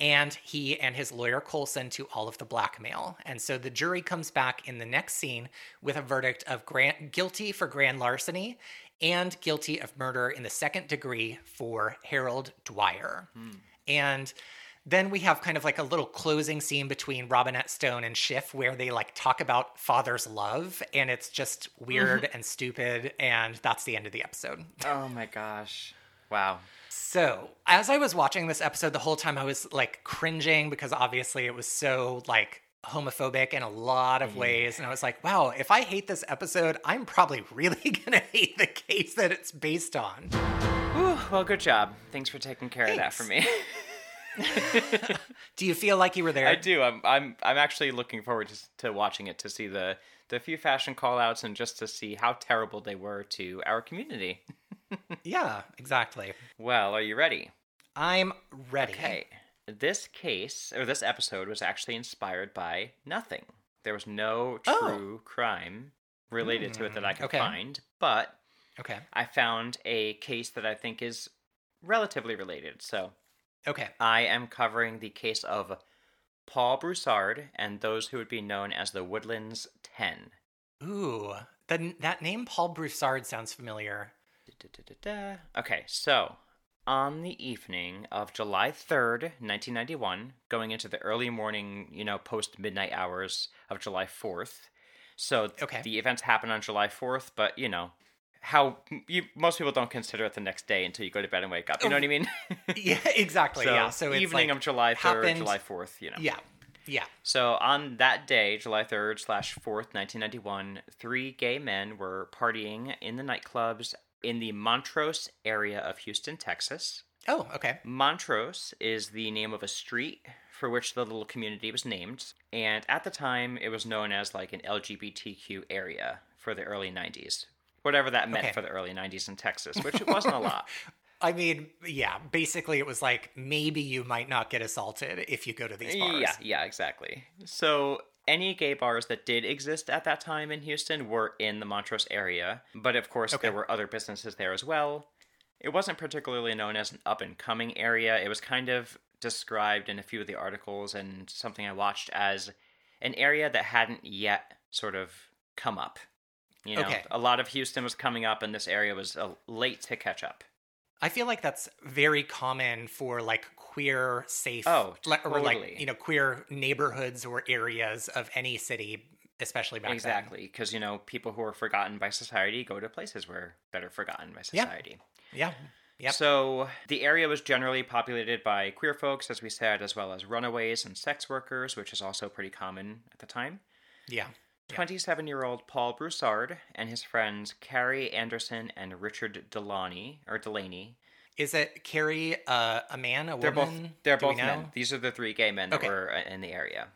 and he and his lawyer Colson to all of the blackmail. And so the jury comes back in the next scene with a verdict of grand, guilty for grand larceny and guilty of murder in the second degree for Harold Dwyer. Hmm. And then we have kind of like a little closing scene between Robinette Stone and Schiff where they like talk about father's love and it's just weird mm-hmm. and stupid and that's the end of the episode. Oh my gosh. Wow. So, as I was watching this episode the whole time I was like cringing because obviously it was so like homophobic in a lot of mm-hmm. ways and I was like, wow, if I hate this episode, I'm probably really going to hate the case that it's based on. Whew, well, good job. Thanks for taking care of that for me. Do you feel like you were there? I do. I'm I'm I'm actually looking forward to, to watching it to see the the few fashion callouts and just to see how terrible they were to our community. Yeah, exactly. Well, are you ready? I'm ready. Okay. This case or this episode was actually inspired by nothing. There was no Oh. true crime related to it that I could hmm, okay. find, but Okay. I found a case that I think is relatively related. So Okay. I am covering the case of Paul Broussard and those who would be known as the Woodlands Ten. Ooh, the, that name Paul Broussard sounds familiar. Da-da-da-da. Okay, so on the evening of July 3rd, 1991, going into the early morning, you know, post midnight hours of July 4th. So th- Okay. the events happen on July 4th, but you know, how you most people don't consider it the next day until you go to bed and wake up. You know what I mean? yeah, exactly. so, yeah. So it's evening like, of July 3rd, happened- July 4th, you know. Yeah. Yeah. So on that day, July 3rd slash 4th, 1991, three gay men were partying in the nightclubs in the Montrose area of Houston, Texas. Oh, okay. Montrose is the name of a street for which the little community was named, and at the time it was known as like an LGBTQ area for the early 90s. Whatever that meant Okay. for the early 90s in Texas, which it wasn't a lot. I mean, yeah, basically it was like maybe you might not get assaulted if you go to these bars. Yeah, yeah, exactly. So any gay bars that did exist at that time in Houston were in the Montrose area, but of course Okay. there were other businesses there as well. It wasn't particularly known as an up and coming area. It was kind of described in a few of the articles and something I watched as an area that hadn't yet sort of come up. You know, Okay. a lot of Houston was coming up, and this area was uh, late to catch up. I feel like that's very common for like queer safe Oh, le- or like you know queer neighborhoods or areas of any city, especially back then. Exactly, because you know people who are forgotten by society go to places where better forgotten by Yeah. society. Yeah. Yep. So the area was generally populated by queer folks, as we said, as well as runaways and sex workers, which is also pretty common at the time. Yeah. 27 year old Paul Broussard and his friends Carrie Anderson and Richard Delaney, or Delaney. Is it Carrie uh, a man, a They're both woman? they're Do both men. These are the three gay men that Okay. were uh, in the area.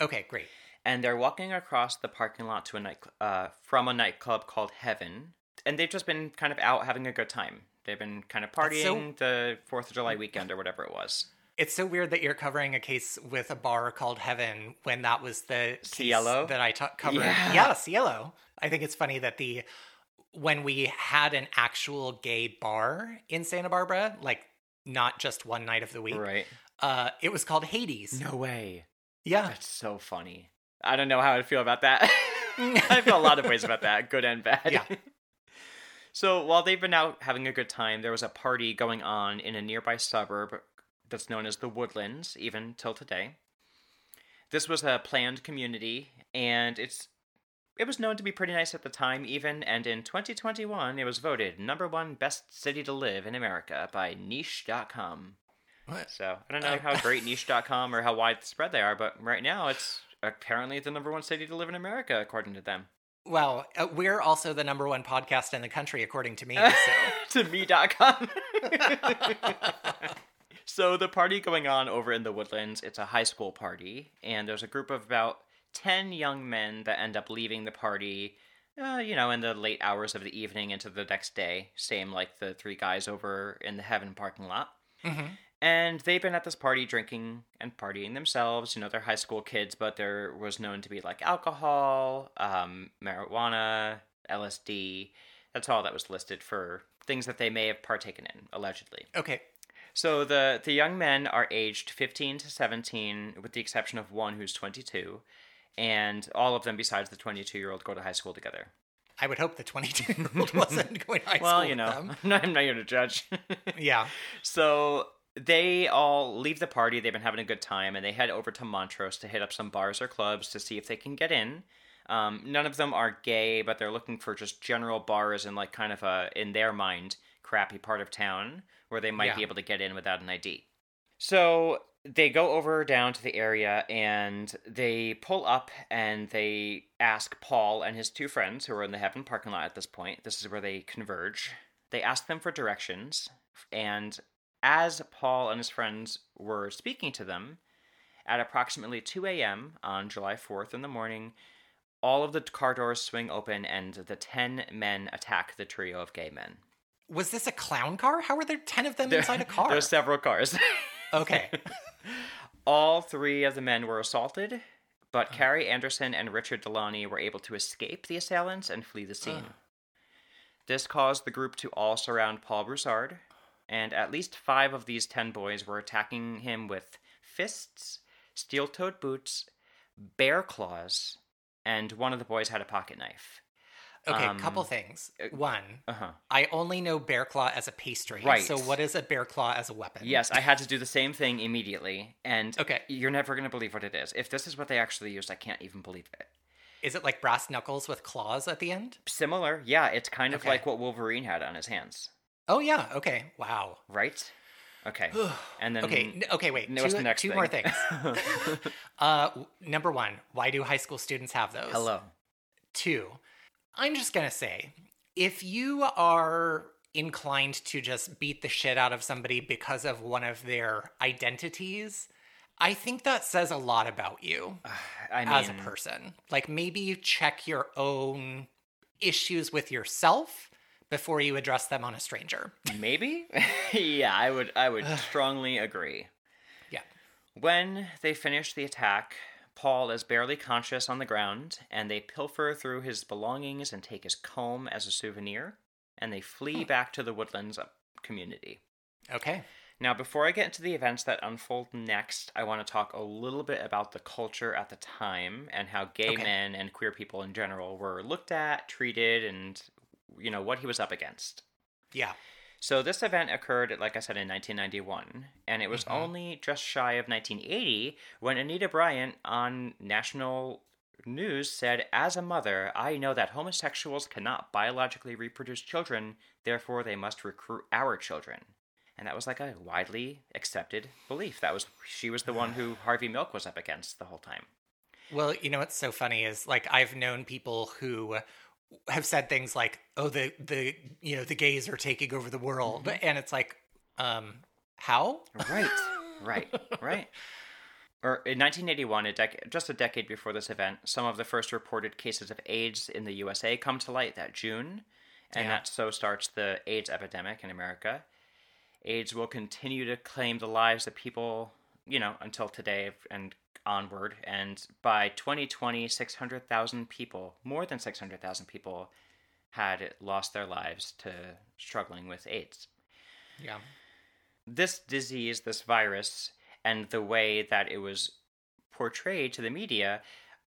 Okay, great. and they're walking across the parking lot to a night uh, from a nightclub called Heaven, and they've just been kind of out having a good time. They've been kind of That's so- partying the Fourth of July weekend or whatever it was. It's so weird that you're covering a case with a bar called Heaven when that was the case Cielo? that I ta- covered. Yeah. Yeah, Cielo. I think it's funny that the when we had an actual gay bar in Santa Barbara, like not just one night of the week, Right? uh, it was called Hades. No way. Yeah. That's so funny. I don't know how I feel about that. I feel a lot of ways about that, good and bad. Yeah. so while they've been out having a good time, there was a party going on in a nearby suburb that's known as the Woodlands, even till today. This was a planned community, and it's it was known to be pretty nice at the time, even, and in 2021, it was voted number one best city to live in America by Niche.com. What? So I don't know I- how great Niche.com or how widespread they are, but right now it's apparently the number one city to live in America, according to them. Well, uh, we're also the number one podcast in the country, according to me. So. to me.com. so the party going on over in the woodlands, it's a high school party, and there's a group of about 10 young men that end up leaving the party, uh, you know, in the late hours of the evening into the next day, same like the three guys over in the Heaven parking lot. hmm And they've been at this party drinking and partying themselves. You know, they're high school kids, but there was known to be like alcohol, um, marijuana, LSD. That's all that was listed for things that they may have partaken in, allegedly. Okay. So the, the young men are aged 15 to 17, with the exception of one who's 22. And all of them, besides the 22 year old, go to high school together. I would hope the 22 year old wasn't going to high well, school you know, with them. I'm not, I'm not here to judge. Yeah. So they all leave the party. They've been having a good time, and they head over to Montrose to hit up some bars or clubs to see if they can get in. Um, none of them are gay, but they're looking for just general bars in like kind of a, in their mind, crappy part of town where they might Yeah. be able to get in without an ID. So they go over down to the area and they pull up and they ask Paul and his two friends who are in the Heaven parking lot at this point. This is where they converge. They ask them for directions, and as Paul and his friends were speaking to them, at approximately 2 a.m. on July 4th in the morning, all of the car doors swing open and the 10 men attack the trio of gay men. Was this a clown car? How were there 10 of them There- inside a car? There's several cars. Okay. All three of the men were assaulted, but oh. Carrie Anderson and Richard Delaney were able to escape the assailants and flee the scene. Ugh. This caused the group to all surround Paul Broussard, and at least five of these ten boys were attacking him with fists, steel toed boots, bear claws, and one of the boys had a pocket knife. Okay, Um, couple things. One, Uh huh. I only know bear claw as a pastry. Right. So what is a bear claw as a weapon? Yes, I had to do the same thing immediately, and Okay. you're never going to believe what it is. If this is what they actually used, I can't even believe it. Is it like brass knuckles with claws at the end? Similar, yeah, it's kind of Okay. like what Wolverine had on his hands, Oh yeah. Okay. Wow. right? Okay. And then okay. Okay. Wait. two the next two thing? more things. uh, number one, why do high school students have those? Hello. Two, I'm just gonna say, if you are inclined to just beat the shit out of somebody because of one of their identities, I think that says a lot about you I mean, as a person. Like maybe you check your own issues with yourself before you address them on a stranger. maybe. yeah, I would. I would strongly agree. Yeah. When they finish the attack, Paul is barely conscious on the ground, and they pilfer through his belongings and take his comb as a souvenir, and they flee back to the woodlands uh, community. Okay. Now, before I get into the events that unfold next, I want to talk a little bit about the culture at the time and how gay Okay. men and queer people in general were looked at, treated, and, you know, what he was up against. Yeah. So, this event occurred, like I said, in 1991, and it was Mhm. only just shy of 1980 when Anita Bryant on national news said, As a mother, I know that homosexuals cannot biologically reproduce children, therefore, they must recruit our children. And that was like a widely accepted belief. That was she was the one who Harvey Milk was up against the whole time. Well, you know what's so funny is like I've known people who have said things like, "Oh, the the you know the gays are taking over the world," Mm-hmm. and it's like, um, how? Right, right, right. Or in 1981, a dec- just a decade before this event, some of the first reported cases of AIDS in the USA come to light that June, and Yeah. that so starts the AIDS epidemic in America. AIDS will continue to claim the lives of people, you know, until today and onward. And by 2020, 600,000 people, more than 600,000 people, had lost their lives to struggling with AIDS Yeah. this disease, this virus, and the way that it was portrayed to the media,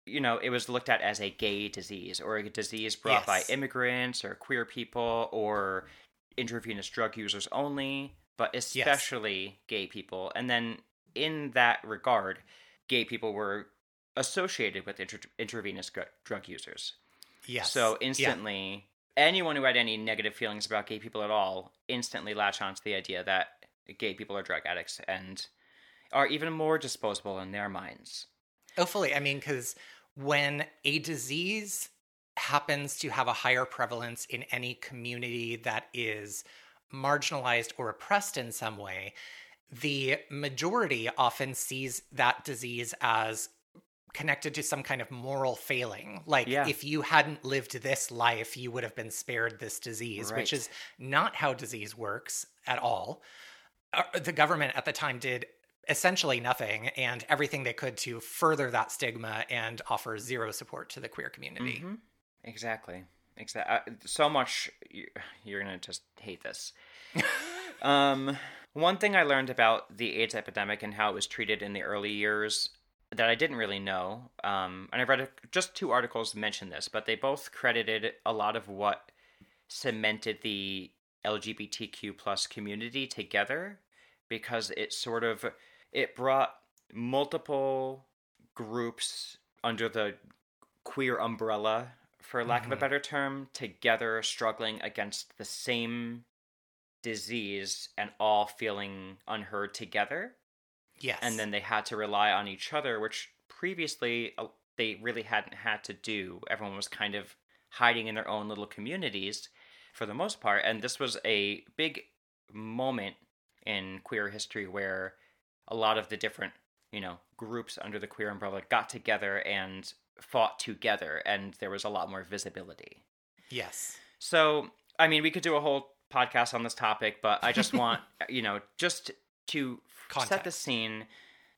you know, it was looked at as a gay disease or a disease brought by immigrants or queer people or intravenous drug users only, but especially gay people. And then in that regard, gay people were associated with intra- intravenous gr- drug users. Yes. So Yeah. instantly, anyone who had any negative feelings about gay people at all instantly latch onto the idea that gay people are drug addicts and are even more disposable in their minds. Oh, fully. I mean, because when a disease happens to have a higher prevalence in any community that is marginalized or oppressed in some way, the majority often sees that disease as connected to some kind of moral failing. Like, Yeah. if you hadn't lived this life, you would have been spared this disease, which is not how disease works at all. Uh, The government at the time did essentially nothing and everything they could to further that stigma and offer zero support to the queer community. Mhm. Exactly. Exactly. So much you- you're gonna just hate this. um, one thing I learned about the AIDS epidemic and how it was treated in the early years that I didn't really know, um, and I've read a, just two articles mention this, but they both credited a lot of what cemented the LGBTQ plus community together because it sort of it brought multiple groups under the queer umbrella for lack of a Mhm. better term together struggling against the same disease and all feeling unheard together Yes. and then they had to rely on each other which previously uh, they really hadn't had to do everyone was kind of hiding in their own little communities for the most part and this was a big moment in queer history where a lot of the different you know groups under the queer umbrella got together and fought together and there was a lot more visibility yes. so, I mean, we could do a whole podcast on this topic, but I just want, you know, just to set the scene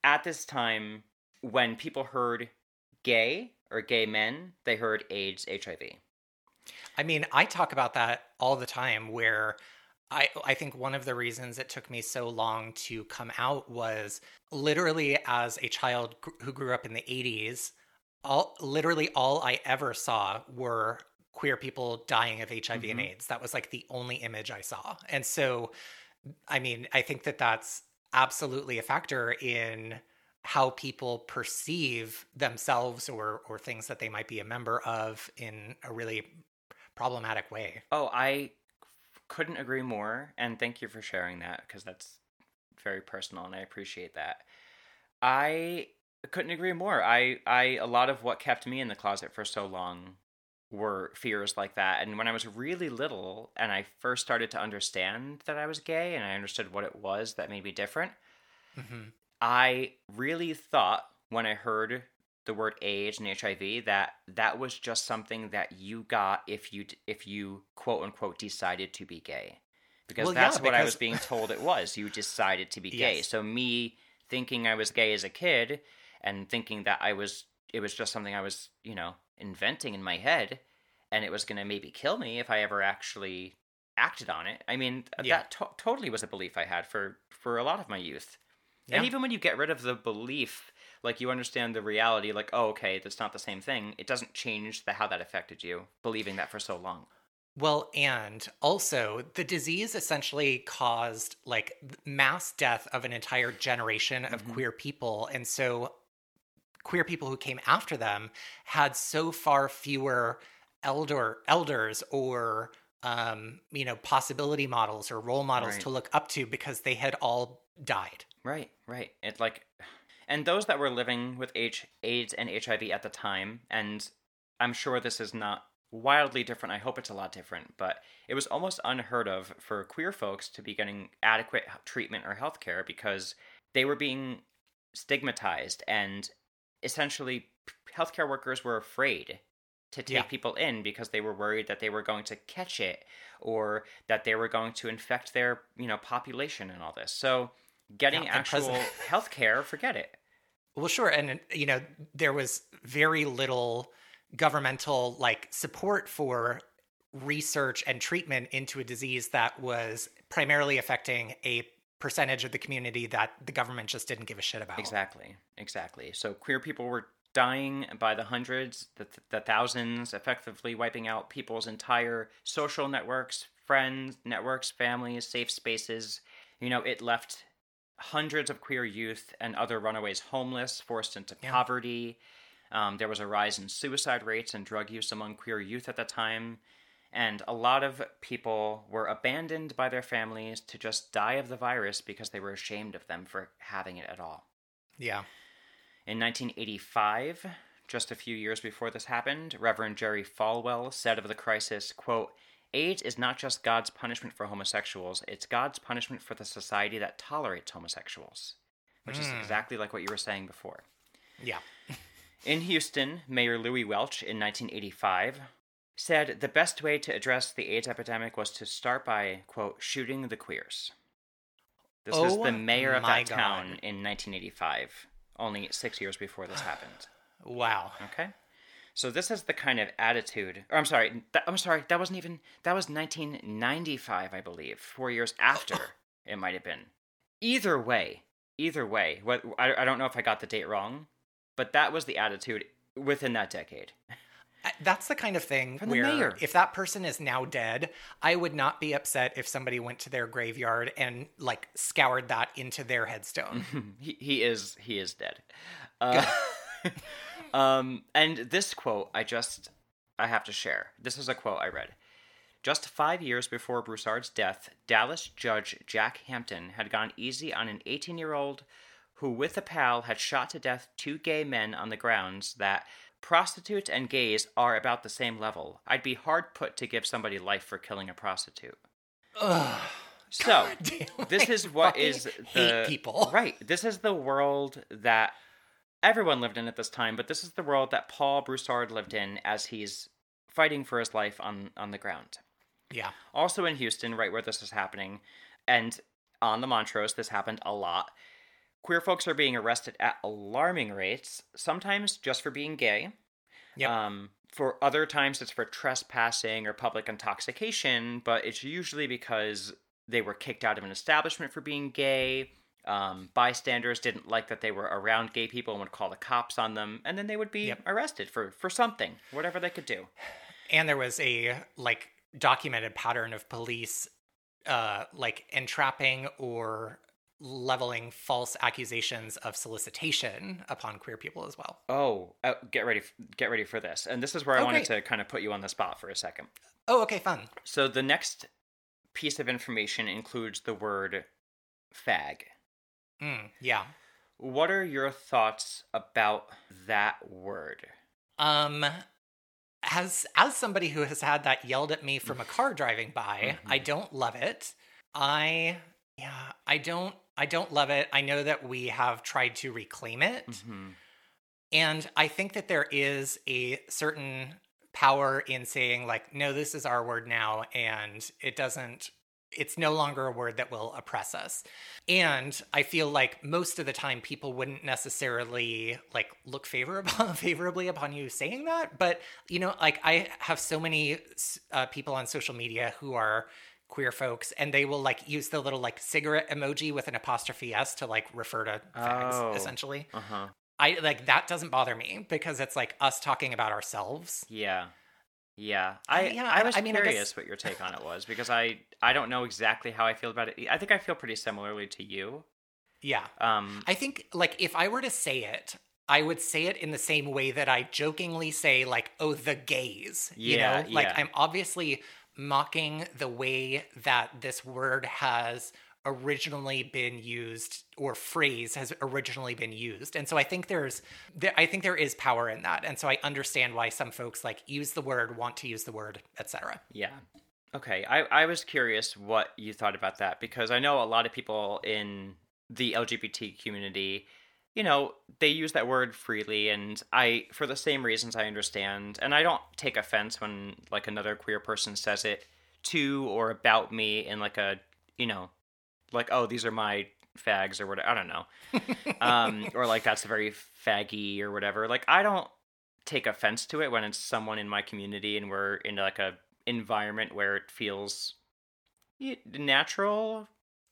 at this time when people heard gay or gay men, they heard AIDS, HIV. I mean, I talk about that all the time where I I think one of the reasons it took me so long to come out was literally as a child who grew up in the 80s, all literally all I ever saw were queer people dying of HIV and Mhm. AIDS. That was like the only image I saw. And so I mean, I think that that's absolutely a factor in how people perceive themselves or or things that they might be a member of in a really problematic way. Oh, I couldn't agree more. And thank you for sharing that because that's very personal and I appreciate that. I couldn't agree more. I, I, a lot of what kept me in the closet for so long were fears like that. And when I was really little and I first started to understand that I was gay and I understood what it was that made me different, hmm I really thought when I heard the word AIDS and HIV that that was just something that you got if you if you quote unquote decided to be gay. Because Well, yeah, that's what I was being told it was. You decided to be gay. Yes. So me thinking I was gay as a kid and thinking that I was it was just something I was, you know, inventing in my head and it was going to maybe kill me if I ever actually acted on it. I mean, Yeah. that to- totally was a belief I had for for a lot of my youth. Yeah. And even when you get rid of the belief, like you understand the reality, like, oh, okay, that's not the same thing, it doesn't change the how that affected you, believing that for so long. Well, and also the disease essentially caused like mass death of an entire generation of Mhm. queer people. And so queer people who came after them had so far fewer elder elders or um, you know, possibility models or role models Right. to look up to because they had all died. Right, right. It's like, and those that were living with H- AIDS and HIV at the time, and I'm sure this is not wildly different. I hope it's a lot different, but it was almost unheard of for queer folks to be getting adequate treatment or health care because they were being stigmatized, and essentially, healthcare workers were afraid to take Yeah. people in because they were worried that they were going to catch it or that they were going to infect their you know population and all this so getting Yeah, actual president- health care forget it Well, sure, and you know there was very little governmental like support for research and treatment into a disease that was primarily affecting a percentage of the community that the government just didn't give a shit about. exactly exactly so queer people were dying by the hundreds the, the thousands effectively wiping out people's entire social networks friends networks families safe spaces you know it left hundreds of queer youth and other runaways homeless forced into Yeah. poverty um, there was a rise in suicide rates and drug use among queer youth at the time and a lot of people were abandoned by their families to just die of the virus because they were ashamed of them for having it at all Yeah. In 1985, just a few years before this happened, Reverend Jerry Falwell said of the crisis, quote, AIDS is not just God's punishment for homosexuals, it's God's punishment for the society that tolerates homosexuals. Which is hmm. exactly like what you were saying before. Yeah. In Houston, Mayor Louie Welch in 1985 said the best way to address the AIDS epidemic was to start by, quote, shooting the queers. This was Oh the mayor of that town in 1985, only six years before this happened. Wow. Okay? So this is the kind of attitude. Or I'm sorry, that, I'm sorry, that wasn't even, that was 1995, I believe, four years after it might have been. Either way, either way, what, I, I don't know if I got the date wrong, but that was the attitude within that decade. That's the kind of thing From the where mayor. if that person is now dead, I would not be upset if somebody went to their graveyard and like scoured that into their headstone. he, he is he is dead. Uh, um, and this quote I just I have to share. This is a quote I read. Just five years before Broussard's death, Dallas judge Jack Hampton had gone easy on an 18 year old who, with a pal, had shot to death two gay men on the grounds that prostitutes and gays are about the same level. I'd be hard put to give somebody life for killing a prostitute. Ugh. So, this is what is the people. right. This is the world that everyone lived in at this time, but this is the world that Paul Broussard lived in as he's fighting for his life on on the ground. Yeah. Also in Houston, right where this is happening, and on the Montrose, this happened a lot. Queer folks are being arrested at alarming rates, sometimes just for being gay. Yep. Um, for other times, it's for trespassing or public intoxication, but it's usually because they were kicked out of an establishment for being gay. Um, bystanders didn't like that they were around gay people and would call the cops on them, and then they would be Yep. arrested for for something, whatever they could do. And there was a like documented pattern of police uh like entrapping or leveling false accusations of solicitation upon queer people as well. Oh, uh, get ready! Get ready for this. And this is where I Oh, wanted great. to kind of put you on the spot for a second. Oh, okay, fun. So the next piece of information includes the word "fag." Mm, yeah. What are your thoughts about that word? Um as as somebody who has had that yelled at me from a car driving by, I don't love it. I yeah, I don't I don't love it. I know that we have tried to reclaim it. Mm-hmm. And I think that there is a certain power in saying, like, no, this is our word now, and it doesn't, it's no longer a word that will oppress us. And I feel like most of the time people wouldn't necessarily like look favorable, favorably upon you saying that. But, you know, like I have so many uh, people on social media who are queer folks and they will like use the little like cigarette emoji with an apostrophe s to like refer to fags Oh. essentially Uh huh. I like that doesn't bother me because it's like us talking about ourselves. Yeah. Yeah. I- I yeah, I was I mean, I guess- curious what your take on it was because I I don't know exactly how I feel about it. I think I feel pretty similarly to you. Yeah. Um. I think like if I were to say it, I would say it in the same way that I jokingly say like, "Oh, the gays." You Yeah, know, like yeah. I'm obviously mocking the way that this word has originally been used or phrase has originally been used. And so I think there's I think there is power in that. And so I understand why some folks like use the word, want to use the word, etc. Yeah. Okay. I, I was curious what you thought about that because I know a lot of people in the LGBT community, you know, they use that word freely and I for the same reasons I understand and I don't take offense when like another queer person says it to or about me in like a, you know, like oh these are my fags or whatever. I don't know. um or like that's very faggy or whatever. Like I don't take offense to it when it's someone in my community and we're in like a environment where it feels natural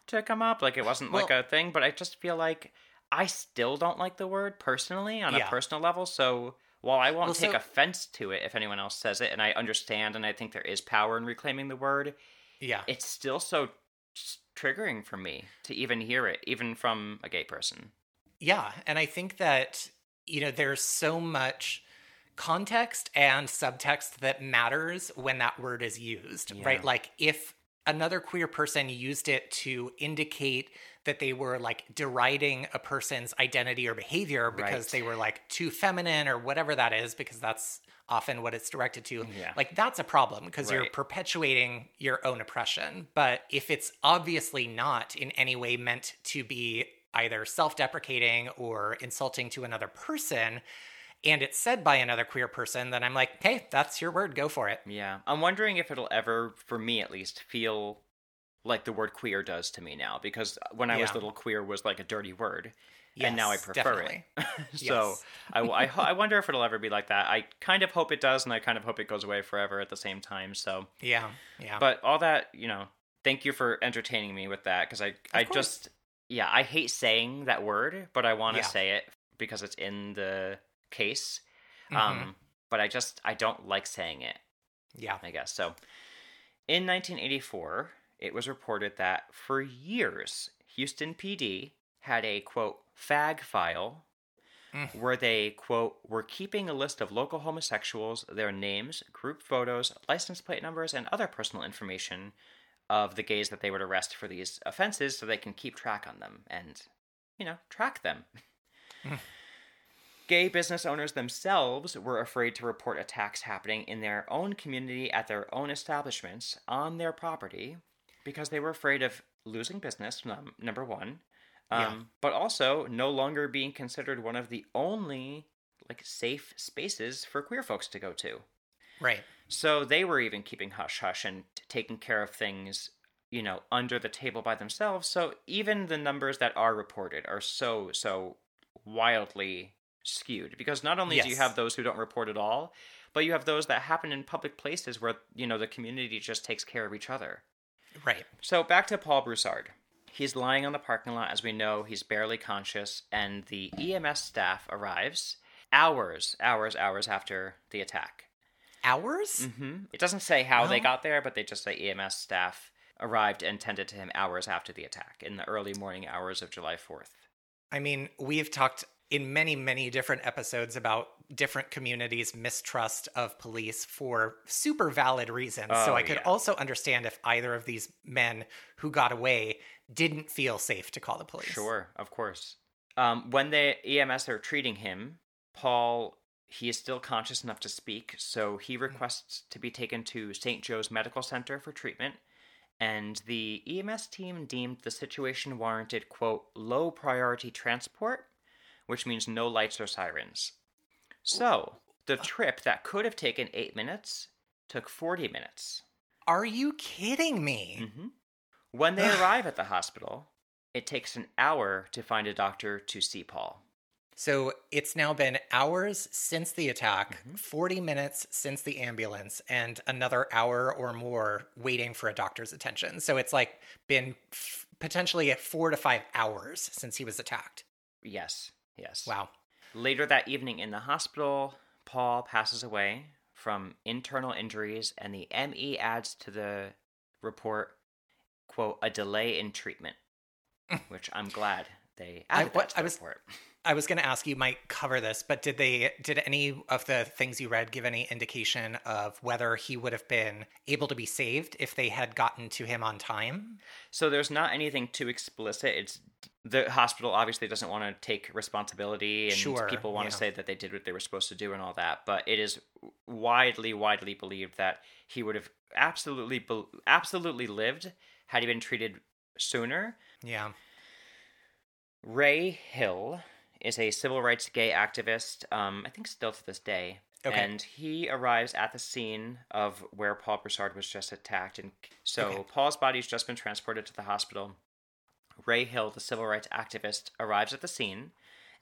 to come up like it wasn't like a thing but i just feel like i still don't like the word personally on Yeah. a personal level so while i won't Well, take so- offense to it if anyone else says it and i understand and i think there is power in reclaiming the word Yeah. it's still so triggering for me to even hear it even from a gay person Yeah, and I think that you know there's so much context and subtext that matters when that word is used, Yeah. right? Like if another queer person used it to indicate that they were like deriding a person's identity or behavior because Right. they were like too feminine or whatever that is, because that's often what it's directed to. Yeah. Like that's a problem because you're perpetuating your own oppression. But if it's obviously not in any way meant to be either self deprecating or insulting to another person, and it's said by another queer person, then I'm like, hey, that's your word, go for it. Yeah. I'm wondering if it'll ever, for me at least, feel like the word queer does to me now because when I was Yeah. little, queer was like a dirty word. and now I Yes, prefer definitely. it. so I, I, I wonder if it'll ever be like that. I kind of hope it does, and I kind of hope it goes away forever at the same time. So, Yeah, yeah. but all that, you know, thank you for entertaining me with that because I, I course. just, yeah, I hate saying that word, but I want to Yeah. say it because it's in the case. Mhm. Um, but I just, I don't like saying it. yeah. I guess. So, in 1984, it was reported that for years, Houston PD had a quote fag file Mm. where they quote were keeping a list of local homosexuals, their names, group photos, license plate numbers, and other personal information of the gays that they would arrest for these offenses so they can keep track on them and, you know, track them. Gay business owners themselves were afraid to report attacks happening in their own community at their own establishments on their property because they were afraid of losing business, num- number one, um, Yeah. but also no longer being considered one of the only like safe spaces for queer folks to go to. Right. So they were even keeping hush hush and t- taking care of things, you know, under the table by themselves. So even the numbers that are reported are so, so wildly skewed because not only do you have those who don't report at all, but you have those that happen in public places where, you know, the community just takes care of each other. Right. So back to Paul Broussard. He's lying on the parking lot, as we know, he's barely conscious, and the EMS staff arrives hours, hours, hours after the attack. Hours? hmm It doesn't say how they got there, but they just say EMS staff arrived and tended to him hours after the attack in the early morning hours of July 4th. I mean, we've talked in many, many different episodes about different communities' mistrust of police for super valid reasons. so Oh, I could yeah. also understand if either of these men who got away didn't feel safe to call the police. Sure, of course. Um, when the EMS are treating him, Paul he is still conscious enough to speak, so he requests to be taken to St. Joe's Medical Center for treatment. And the EMS team deemed the situation warranted, quote, low priority transport, which means no lights or sirens. So, the trip that could have taken eight minutes took 40 minutes. Are you kidding me? hmm When they arrive at the hospital, it takes an hour to find a doctor to see Paul. So it's now been hours since the attack, Mm-hmm. 40 minutes since the ambulance, and another hour or more waiting for a doctor's attention. So it's like been f- potentially at four to five hours since he was attacked. Yes, yes. Wow. Later that evening in the hospital, Paul passes away from internal injuries, and the ME adds to the report, quote, a delay in treatment, which I'm glad they I- added what- that to I the was- report. I was going to ask you might cover this, but did they did any of the things you read give any indication of whether he would have been able to be saved if they had gotten to him on time? So there's not anything too explicit. It's the hospital obviously doesn't want to take responsibility, and Sure, people want to say that they did what they were supposed to do and all that. But it is widely, widely believed that he would have absolutely, absolutely lived had he been treated sooner. Yeah. Ray Hill is a civil rights gay activist. Um, I think still to this day. Okay. And he arrives at the scene of where Paul Broussard was just attacked, and so Okay. Paul's body's just been transported to the hospital. Ray Hill, the civil rights activist, arrives at the scene,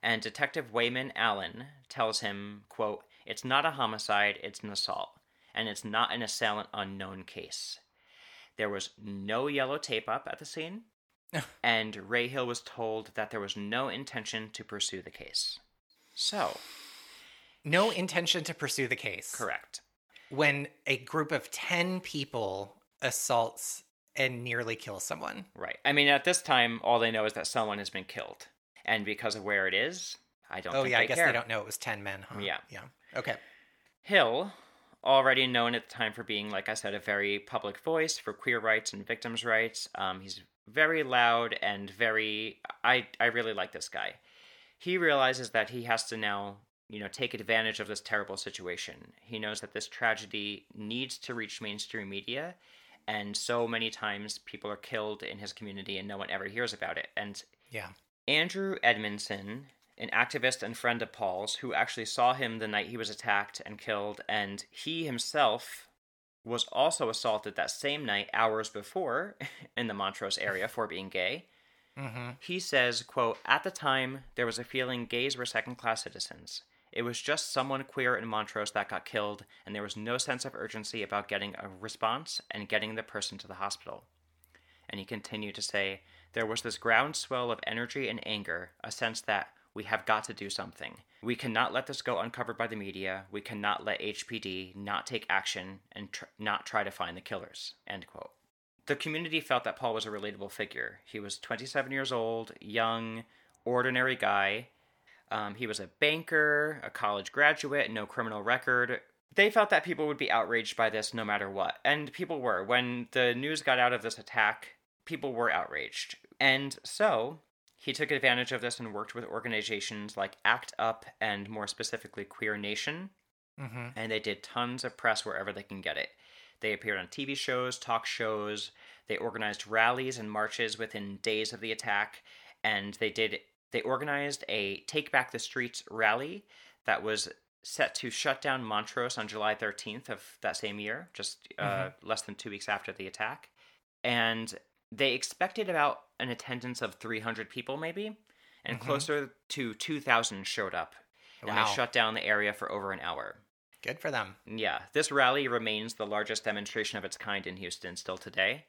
and Detective Wayman Allen tells him, quote, It's not a homicide, it's an assault, and it's not an assailant unknown case. There was no yellow tape up at the scene, and Ray Hill was told that there was no intention to pursue the case. So, No intention to pursue the case. correct. When a group of 10 people assaults and nearly kills someone. Right. I mean, at this time, all they know is that someone has been killed. And because of where it is, I don't Oh, yeah, I guess care. they don't know it was 10 men, huh? Yeah. Yeah. Okay. Hill already known at the time for being, like I said, a very public voice for queer rights and victims' rights. Um, he's very loud and very. I I really like this guy. He realizes that he has to now, you know, take advantage of this terrible situation. He knows that this tragedy needs to reach mainstream media, and so many times people are killed in his community and no one ever hears about it. And Yeah. Andrew Edmondson, an activist and friend of Paul's, who actually saw him the night he was attacked and killed, and he himself was also assaulted that same night hours before in the Montrose area for being gay. Mm-hmm. He says, quote, At the time, there was a feeling gays were second class citizens. It was just someone queer in Montrose that got killed, and there was no sense of urgency about getting a response and getting the person to the hospital. And he continued to say, There was this groundswell of energy and anger, a sense that we have got to do something. We cannot let this go uncovered by the media. We cannot let HPD not take action and tr- not try to find the killers. End quote. The community felt that Paul was a relatable figure. He was 27 years old, young, ordinary guy. Um, he was a banker, a college graduate, no criminal record. They felt that people would be outraged by this no matter what. And people were. When the news got out of this attack, people were outraged. And so, he took advantage of this and worked with organizations like ACT UP and more specifically Queer Nation. Mm-hmm. And they did tons of press wherever they can get it. They appeared on TV shows, talk shows. They organized rallies and marches within days of the attack, and they did. They organized a Take Back the Streets rally that was set to shut down Montrose on July 13th of that same year, just uh, less than two weeks after the attack. And they expected about an attendance of 300 people, maybe, and Mhm. closer to 2,000 showed up. And Wow. they shut down the area for over an hour. Good for them. Yeah, this rally remains the largest demonstration of its kind in Houston still today.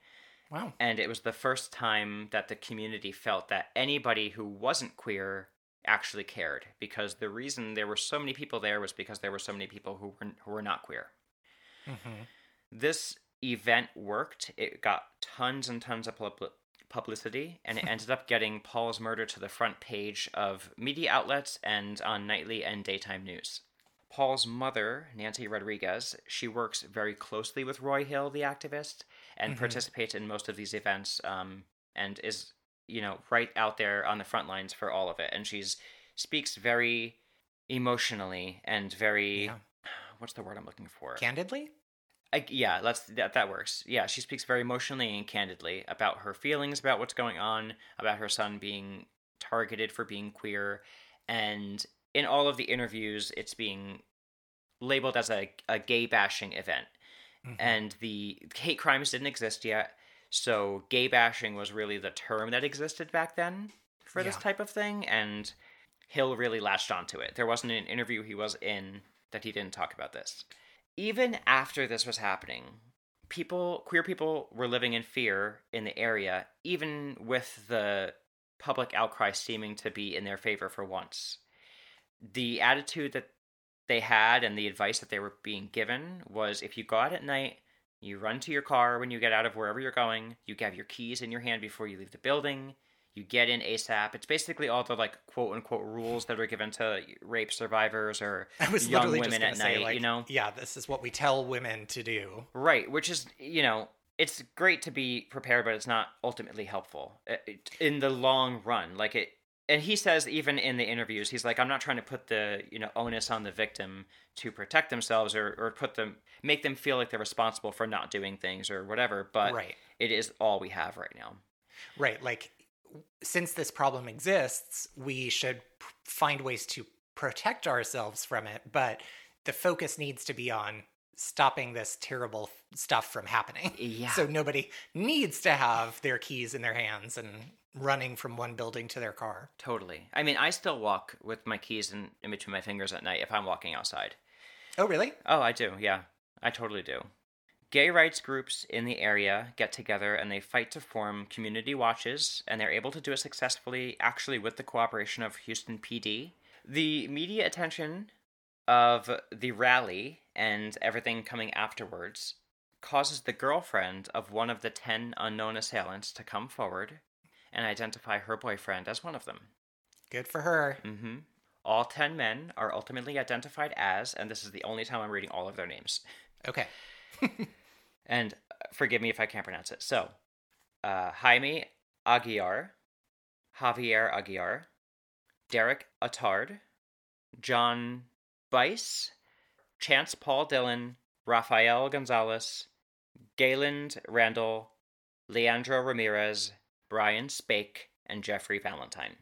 Wow. And it was the first time that the community felt that anybody who wasn't queer actually cared. Because the reason there were so many people there was because there were so many people who were, who were not queer. Mm-hmm. This event worked. It got tons and tons of pub- publicity, and it ended up getting Paul's murder to the front page of media outlets and on nightly and daytime news. Paul's mother, Nancy Rodriguez, she works very closely with Ray Hill, the activist, and Mhm. participates in most of these events, um, and is, you know, right out there on the front lines for all of it. And she's speaks very emotionally and very, Yeah. what's the word I'm looking for? Candidly? I, yeah, that's that that works. Yeah, she speaks very emotionally and candidly about her feelings about what's going on, about her son being targeted for being queer, and in all of the interviews, it's being labeled as a, a gay bashing event. Mhm. And the hate crimes didn't exist yet, so gay bashing was really the term that existed back then for this type of thing, and Hill really latched onto it. There wasn't an interview he was in that he didn't talk about this. Even after this was happening, people, queer people, were living in fear in the area, even with the public outcry seeming to be in their favor for once. The attitude that they had and the advice that they were being given was if you go out at night, you run to your car when you get out of wherever you're going, you have your keys in your hand before you leave the building, you get in ASAP. It's basically all the like quote unquote rules that are given to rape survivors or young women at say, night, like, you know? yeah, this is what we tell women to do. Right, which is, you know, it's great to be prepared, but it's not ultimately helpful uh, in the long run. Like it, and he says even in the interviews, he's like, I'm not trying to put the you know onus on the victim to protect themselves or or put them make them feel like they're responsible for not doing things or whatever. But right. it is all we have right now. Right. Like, since this problem exists, we should p- find ways to protect ourselves from it. But the focus needs to be on stopping this terrible f- stuff from happening. Yeah. So nobody needs to have their keys in their hands and running from one building to their car. Totally. I mean, I still walk with my keys in, in between my fingers at night if I'm walking outside. Oh, really? Oh, I do. Yeah, I totally do. Gay rights groups in the area get together and they fight to form community watches, and they're able to do it successfully, actually, with the cooperation of Houston PD. The media attention of the rally and everything coming afterwards causes the girlfriend of one of the 10 unknown assailants to come forward and identify her boyfriend as one of them. Good for her. hmm All 10 men are ultimately identified as, and this is the only time I'm reading all of their names Okay. and uh, forgive me if I can't pronounce it. So, uh, Jaime Aguiar, Javier Aguiar, Derek Attard, John Bice, Chance Paul Dillon, Rafael Gonzalez, Gayland Randall, Leandro Ramirez, Brian Spake, and Jeffrey Valentine.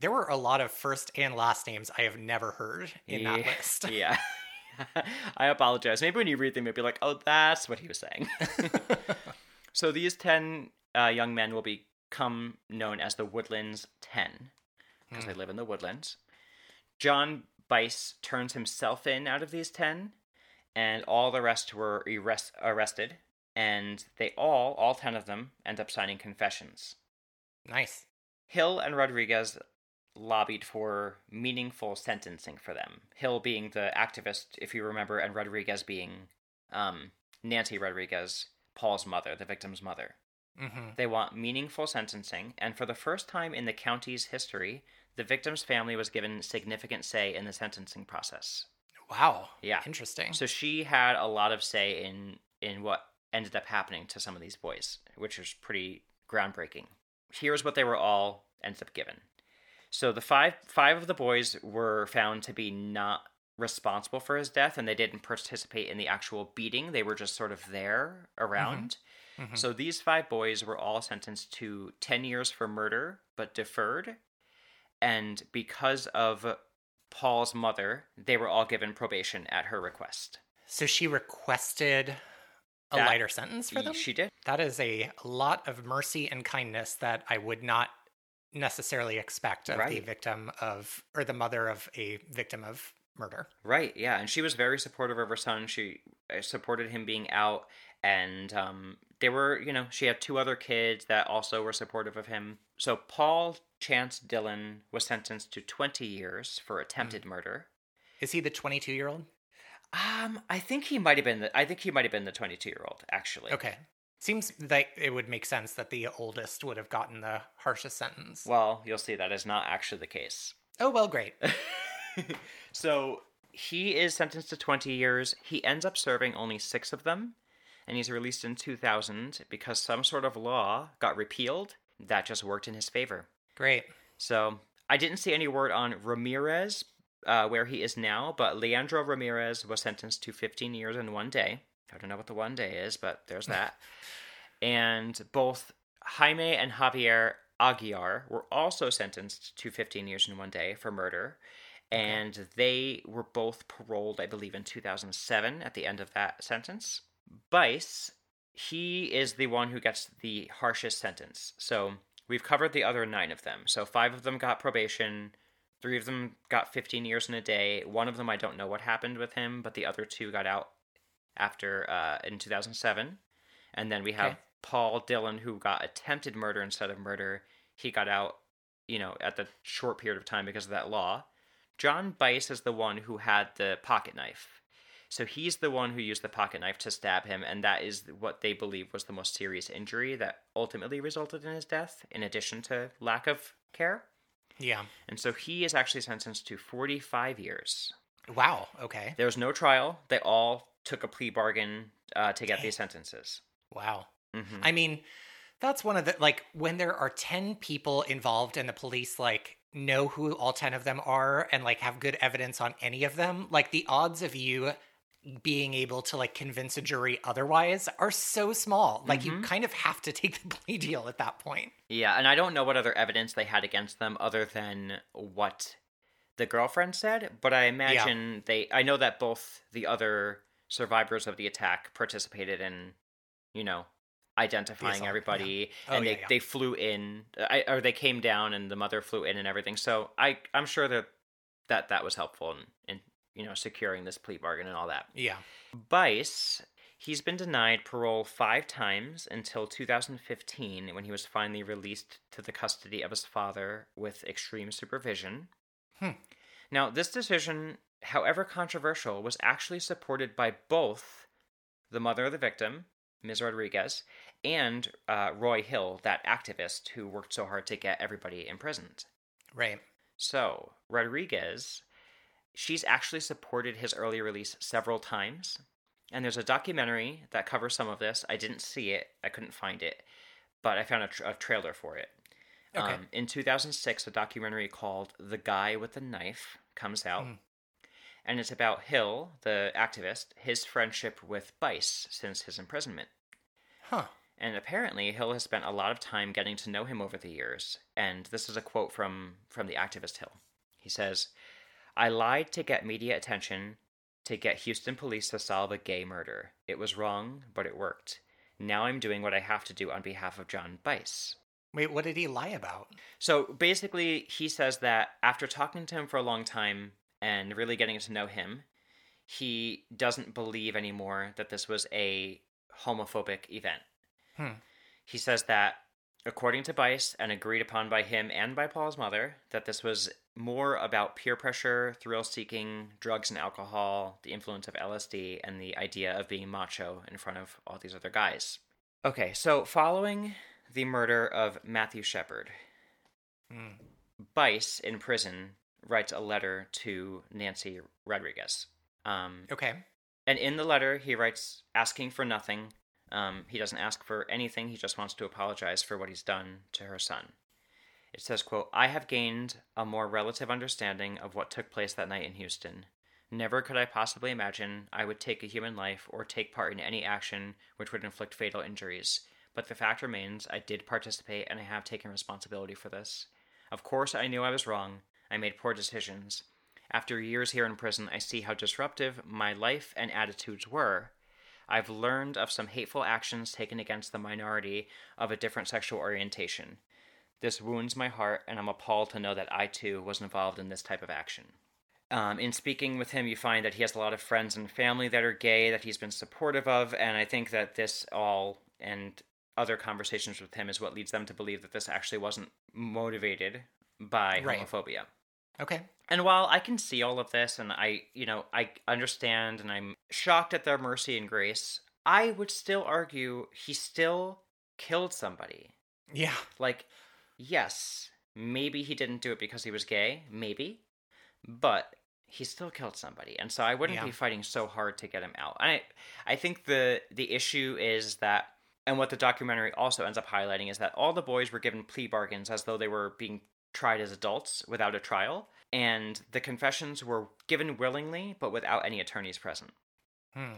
There were a lot of first and last names I have never heard in that list. yeah. I apologize. Maybe when you read them, you'll be like, oh, that's what he was saying. so these 10 uh, young men will become known as the Woodlands 10 because they live in the woodlands. John Bice turns himself in out of these 10, and all the rest were arrest- arrested. And they all, all 10 of them, end up signing confessions. nice. Hill and Rodriguez lobbied for meaningful sentencing for them. Hill being the activist, if you remember, and Rodriguez being um, Nancy Rodriguez, Paul's mother, the victim's mother. hmm They want meaningful sentencing, and for the first time in the county's history, the victim's family was given significant say in the sentencing process. Wow. Yeah. Interesting. So she had a lot of say in in what ended up happening to some of these boys, which was pretty groundbreaking. Here's what they were all ended up given. So the five five of the boys were found to be not responsible for his death and they didn't participate in the actual beating. They were just sort of there around. Mhm. So these five boys were all sentenced to 10 years for murder but deferred. And because of Paul's mother, they were all given probation at her request. So she requested a That- lighter sentence for them? She did. That is a lot of mercy and kindness that I would not necessarily expect of the victim of, or the mother of a victim of murder. Right, yeah, and she was very supportive of her son. She uh, supported him being out, and um, they were, you know, she had two other kids that also were supportive of him. So Paul Chance Dillon was sentenced to 20 years for attempted murder. Is he the 22 year old? Um, I think he might have been the. I think he might have been the 22 year old actually. Okay. Seems like it would make sense that the oldest would have gotten the harshest sentence. Well, you'll see that is not actually the case. oh, well, great. so he is sentenced to 20 years. He ends up serving only six of them, and he's released in 2000 because some sort of law got repealed that just worked in his favor. Great. So I didn't see any word on Ramirez, uh, where he is now, but Leandro Ramirez was sentenced to 15 years and one day. I don't know what the one day is, but there's that. and both Jaime and Javier Aguiar were also sentenced to 15 years and one day for murder. And they were both paroled, I believe, in 2007 at the end of that sentence. Bice, he is the one who gets the harshest sentence. So we've covered the other nine of them. So five of them got probation, three of them got 15 years in a day. One of them, I don't know what happened with him, but the other two got out after uh, in 2007. And then we have Okay. Paul Dillon, who got attempted murder instead of murder. He got out, you know, at the short period of time because of that law. John Bice is the one who had the pocket knife. So he's the one who used the pocket knife to stab him, and that is what they believe was the most serious injury that ultimately resulted in his death, in addition to lack of care. Yeah. And so he is actually sentenced to 45 years. Wow. Okay. There was no trial. They all took a plea bargain uh, to get these sentences. Wow. hmm I mean, that's one of the like when there are 10 people involved and the police like know who all 10 of them are and like have good evidence on any of them, like the odds of you being able to like convince a jury otherwise are so small. Like you kind of have to take the plea deal at that point. Yeah, and I don't know what other evidence they had against them other than what the girlfriend said, but I imagine they I know that both the other survivors of the attack participated in, you know, identifying assault, everybody yeah. Oh, and yeah, they yeah. they flew in I, or they came down and the mother flew in and everything. So I I'm sure that that that was helpful in, in you know securing this plea bargain and all that. Yeah. Bice, he's been denied parole five times until 2015 when he was finally released to the custody of his father with extreme supervision. Hmm. Now, this decision, however controversial, was actually supported by both the mother of the victim, Ms. Rodriguez, and uh, Ray Hill, that activist who worked so hard to get everybody imprisoned. Right. So, Rodriguez, she's actually supported his early release several times. and there's a documentary that covers some of this. I didn't see it, I couldn't find it, but I found a, tra- a trailer for it. Okay. Um, in 2006, a documentary called The Guy with the Knife comes out. Mm. And it's about Hill, the activist, his friendship with Bice since his imprisonment. Huh. And apparently, Hill has spent a lot of time getting to know him over the years. And this is a quote from, from the activist Hill. He says, I lied to get media attention, to get Houston police to solve a gay murder. It was wrong, but it worked. Now I'm doing what I have to do on behalf of John Bice. Wait, what did he lie about? So basically, he says that after talking to him for a long time and really getting to know him, he doesn't believe anymore that this was a homophobic event. Hmm. He says that, according to Bice and agreed upon by him and by Paul's mother, that this was more about peer pressure, thrill seeking, drugs and alcohol, the influence of LSD, and the idea of being macho in front of all these other guys. Okay, so following the murder of Matthew Shepard, Mm. Bice in prison writes a letter to Nancy Rodriguez. Um, Okay. and in the letter, he writes asking for nothing. Um, he doesn't ask for anything. He just wants to apologize for what he's done to her son. It says, quote, I have gained a more relative understanding of what took place that night in Houston. Never could I possibly imagine I would take a human life or take part in any action which would inflict fatal injuries. But the fact remains, I did participate and I have taken responsibility for this. Of course, I knew I was wrong. I made poor decisions. After years here in prison, I see how disruptive my life and attitudes were. I've learned of some hateful actions taken against the minority of a different sexual orientation. This wounds my heart, and I'm appalled to know that I too was involved in this type of action. Um, in speaking with him, you find that he has a lot of friends and family that are gay that he's been supportive of, and I think that this all and other conversations with him is what leads them to believe that this actually wasn't motivated by Right. homophobia. Okay. And while I can see all of this and I, you know, I understand and I'm shocked at their mercy and grace, I would still argue he still killed somebody. Yeah. Like, yes, maybe he didn't do it because he was gay, maybe, but he still killed somebody. And so I wouldn't Yeah. be fighting so hard to get him out. And I I think the the issue is that and what the documentary also ends up highlighting is that all the boys were given plea bargains as though they were being tried as adults without a trial, and the confessions were given willingly but without any attorneys present. Hmm.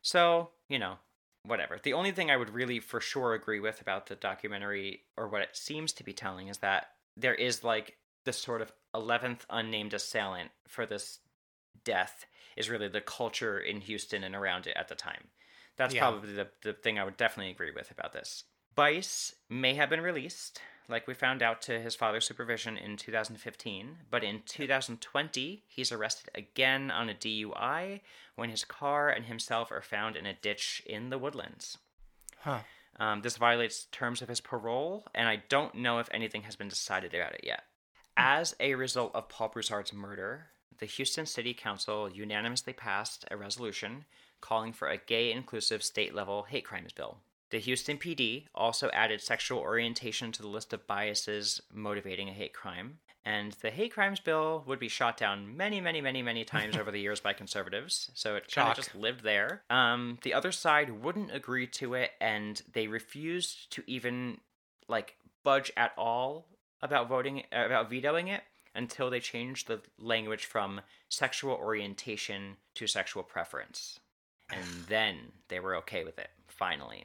So, you know, whatever. The only thing I would really for sure agree with about the documentary, or what it seems to be telling, is that there is like this sort of 11th unnamed assailant for this death is really the culture in Houston and around it at the time. That's Yeah. probably the, the thing I would definitely agree with about this. Bice may have been released, like we found out to his father's supervision in 2015, but in 2020, he's arrested again on a DUI when his car and himself are found in a ditch in the woodlands. Huh. Um, this violates terms of his parole, and I don't know if anything has been decided about it yet. As a result of Paul Broussard's murder, the Houston City Council unanimously passed a resolution calling for a gay inclusive state level hate crimes bill. The Houston PD also added sexual orientation to the list of biases motivating a hate crime. And the hate crimes bill would be shot down many, many, many, many times over the years by conservatives. So it kind of just lived there. Um, the other side wouldn't agree to it, and they refused to even like budge at all about voting about vetoing it until they changed the language from sexual orientation to sexual preference. And then they were okay with it, finally.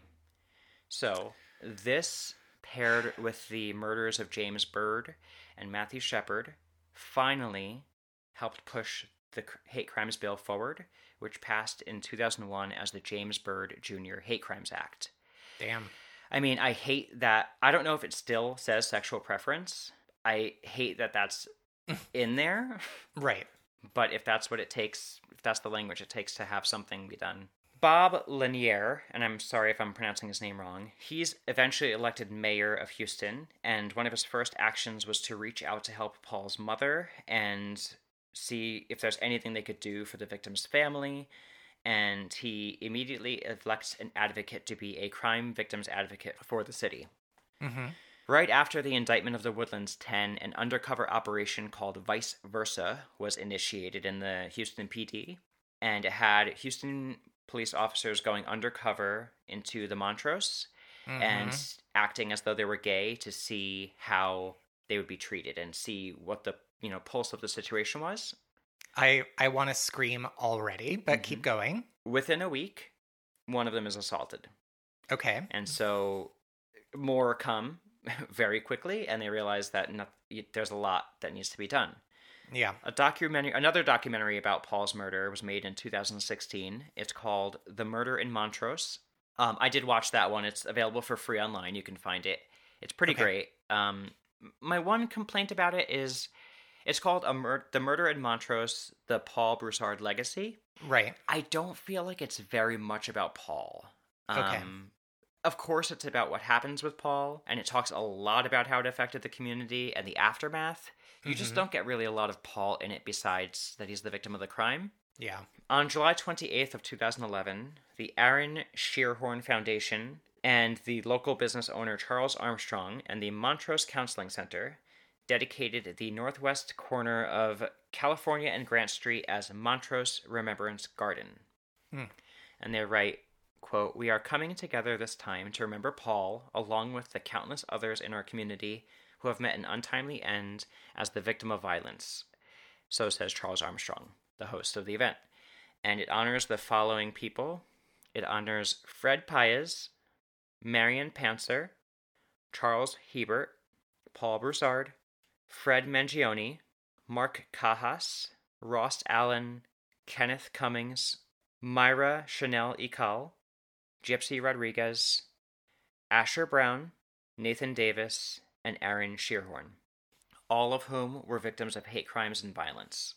So, this paired with the murders of James Byrd and Matthew Shepard finally helped push the hate crimes bill forward, which passed in 2001 as the James Byrd Jr. Hate Crimes Act. Damn. I mean, I hate that. I don't know if it still says sexual preference. I hate that that's in there. Right. But if that's what it takes, if that's the language it takes to have something be done. Bob Lanier, and I'm sorry if I'm pronouncing his name wrong, he's eventually elected mayor of Houston, and one of his first actions was to reach out to help Paul's mother and see if there's anything they could do for the victim's family. And he immediately elects an advocate to be a crime victims advocate for the city. Mm-hmm. Right after the indictment of the Woodlands 10, an undercover operation called Vice Versa was initiated in the Houston PD, and it had Houston police officers going undercover into the Montrose Mhm. and acting as though they were gay to see how they would be treated and see what the you know pulse of the situation was. I I want to scream already, but keep Mhm. going. Within a week, one of them is assaulted, Okay. and so more come very quickly, and they realize that not, there's a lot that needs to be done. Yeah. A documentary, another documentary about Paul's murder was made in 2016. It's called "The Murder in Montrose." Um, I did watch that one. It's available for free online. You can find it. It's pretty Okay. great. Um, my one complaint about it is, it's called a mur- "The Murder in Montrose: The Paul Broussard Legacy." Right. I don't feel like it's very much about Paul. Okay. Of course, it's about what happens with Paul, and it talks a lot about how it affected the community and the aftermath. You just Mhm. don't get really a lot of Paul in it besides that he's the victim of the crime. Yeah. On July 28th of 2011, the Aaron Scheerhoorn Foundation and the local business owner Charles Armstrong and the Montrose Counseling Center dedicated the northwest corner of California and Grant Street as Montrose Remembrance Garden. Hmm. And they write, quote, "We are coming together this time to remember Paul along with the countless others in our community who have met an untimely end as the victim of violence." So says Charles Armstrong, the host of the event. And it honors the following people. It honors Fred Paez, Marion Panzer, Charles Hebert, Paul Broussard, Fred Mangione, Mark Cajas, Ross Allen, Kenneth Cummings, Myra Chanel Ical, Gypsy Rodriguez, Asher Brown, Nathan Davis, and Aaron Scheerhoorn, all of whom were victims of hate crimes and violence.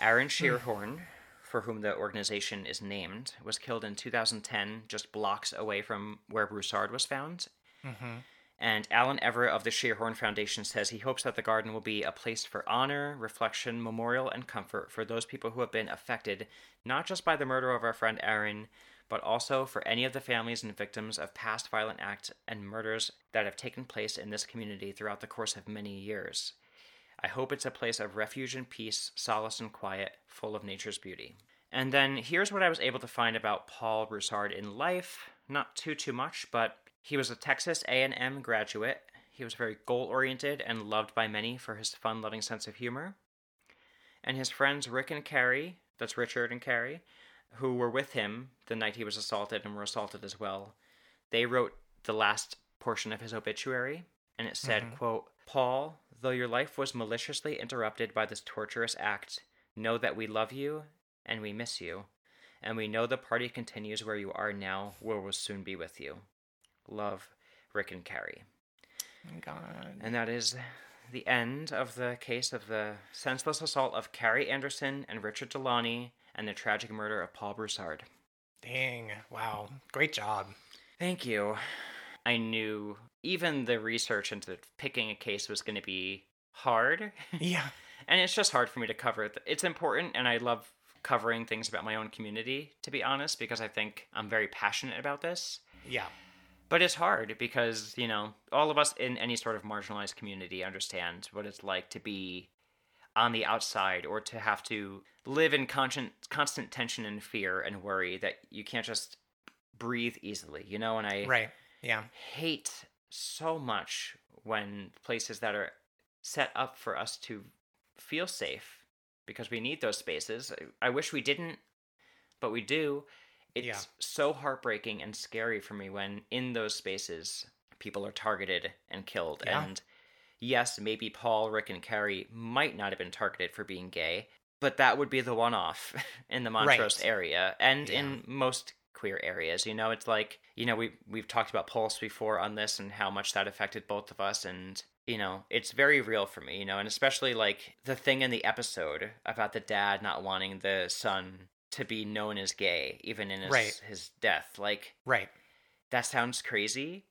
Aaron Scheerhoorn, for whom the organization is named, was killed in 2010, just blocks away from where Broussard was found. Mm-hmm. And Alan Everett of the Scheerhoorn Foundation says he hopes that the garden will be a place for honor, reflection, memorial, and comfort for those people who have been affected not just by the murder of our friend Aaron, but also for any of the families and victims of past violent acts and murders that have taken place in this community throughout the course of many years. I hope it's a place of refuge and peace, solace and quiet, full of nature's beauty. And then here's what I was able to find about Paul Broussard in life. Not too too much, but he was a Texas A&M graduate. He was very goal-oriented and loved by many for his fun-loving sense of humor. And his friends Rick and Carrie, that's Richard and Carrie, who were with him the night he was assaulted and were assaulted as well. They wrote the last portion of his obituary, and it said, Mhm. quote, Paul, though your life was maliciously interrupted by this torturous act, know that we love you and we miss you, and we know the party continues where you are now, where we'll soon be with you. Love, Rick and Carrie. God. And that is the end of the case of the senseless assault of Carrie Anderson and Richard Delani and the tragic murder of Paul Broussard. Dang. Wow. Great job. Thank you. I knew even the research into picking a case was going to be hard. Yeah. and it's just hard for me to cover it. It's important, and I love covering things about my own community, to be honest, because I think I'm very passionate about this. Yeah. But it's hard because, you know, all of us in any sort of marginalized community understand what it's like to be on the outside or to have to live in constant, constant tension and fear and worry that you can't just breathe easily, you know? And I Right. Yeah. hate so much when places that are set up for us to feel safe because we need those spaces. I I wish we didn't, but we do. It's Yeah. so heartbreaking and scary for me when in those spaces people are targeted and killed. Yeah. And yes, maybe Paul, Rick, and Carrie might not have been targeted for being gay, but that would be the one off in the Montrose Right. area and Yeah. in most queer areas. You know, it's like, you know, we we've talked about Pulse before on this and how much that affected both of us and you know, it's very real for me, you know, and especially like the thing in the episode about the dad not wanting the son to be known as gay, even in his Right. his death. Like Right. that sounds crazy.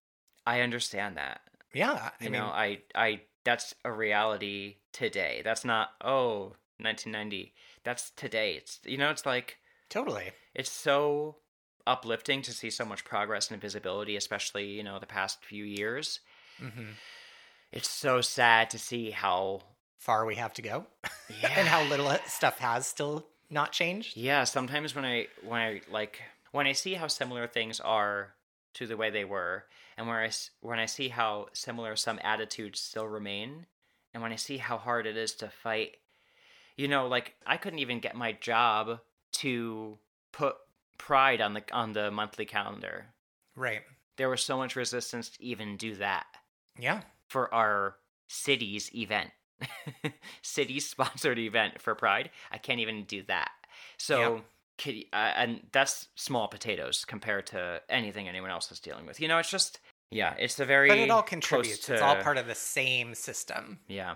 I understand that. Yeah. I You mean, know, I I that's a reality today. That's not oh 1990. That's today. It's you know, it's like totally. it's so uplifting to see so much progress and visibility, especially you know the past few years. hmm It's so sad to see how Far we have to go, yeah, and how little stuff has still not changed? Yeah, sometimes when I when I like when I see how similar things are to the way they were, and when I when I see how similar some attitudes still remain, and when I see how hard it is to fight, you know, like I couldn't even get my job to put Pride on the on the monthly calendar. Right. There was so much resistance to even do that Yeah. for our city's event, city sponsored event for Pride. I can't even do that. So, Yep. could uh, and that's small potatoes compared to anything anyone else is dealing with. You know, it's just yeah, it's a very But it all contributes. To, It's all part of the same system. yeah,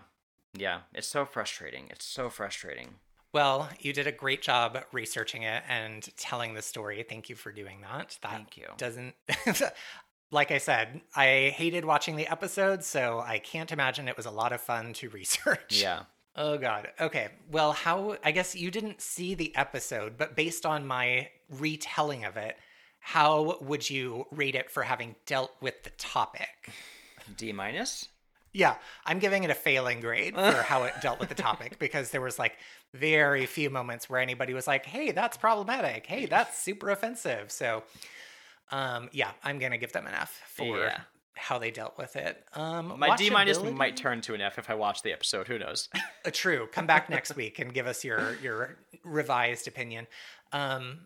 yeah. It's so frustrating. It's so frustrating. Well, you did a great job researching it and telling the story. Thank you for doing that. That Thank you. doesn't like I said, I hated watching the episode, so I can't imagine it was a lot of fun to research. Yeah. Oh god. Okay. Well, how I guess you didn't see the episode, but based on my retelling of it, how would you rate it for having dealt with the topic? D minus. Yeah, I'm giving it a failing grade for how it dealt with the topic because there was like very few moments where anybody was like, "Hey, that's problematic. Hey, that's super offensive." So, um, yeah, I'm gonna give them an F for Yeah. how they dealt with it. Um, My D minus might turn to an F if I watch the episode. Who knows? Uh, true. Come back next week and give us your your revised opinion. Um,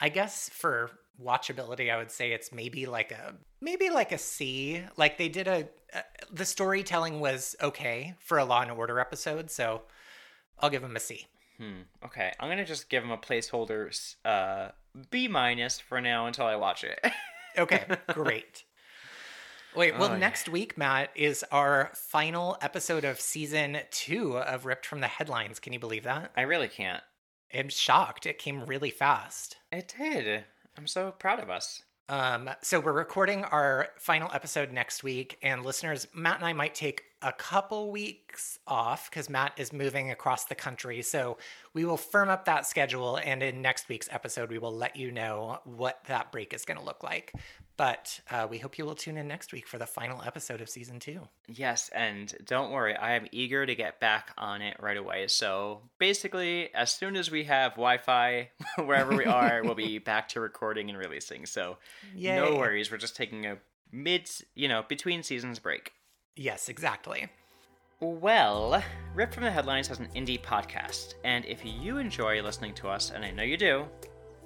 I guess for watchability, I would say it's maybe like a maybe like a C. Like they did a uh, the storytelling was okay for a Law and Order episode, so I'll give them a C. Hmm. Okay, I'm gonna just give them a placeholder uh, B minus for now until I watch it. Okay, great. Wait, well, Oh, yeah. next week, Matt, is our final episode of season two of Ripped from the Headlines. Can you believe that? I really can't. I'm shocked. It came really fast. It did. I'm so proud of us. Um, so we're recording our final episode next week, and listeners, Matt and I might take a couple weeks off because Matt is moving across the country. So we will firm up that schedule, and in next week's episode, we will let you know what that break is going to look like. But uh, we hope you will tune in next week for the final episode of season two. Yes, and don't worry, I am eager to get back on it right away. So basically, as soon as we have Wi Fi wherever we are, we'll be back to recording and releasing. So Yay. no worries, we're just taking a mid, you know, between seasons break. Yes, exactly. Well, Rip from the Headlines has an indie podcast, and if you enjoy listening to us, and I know you do,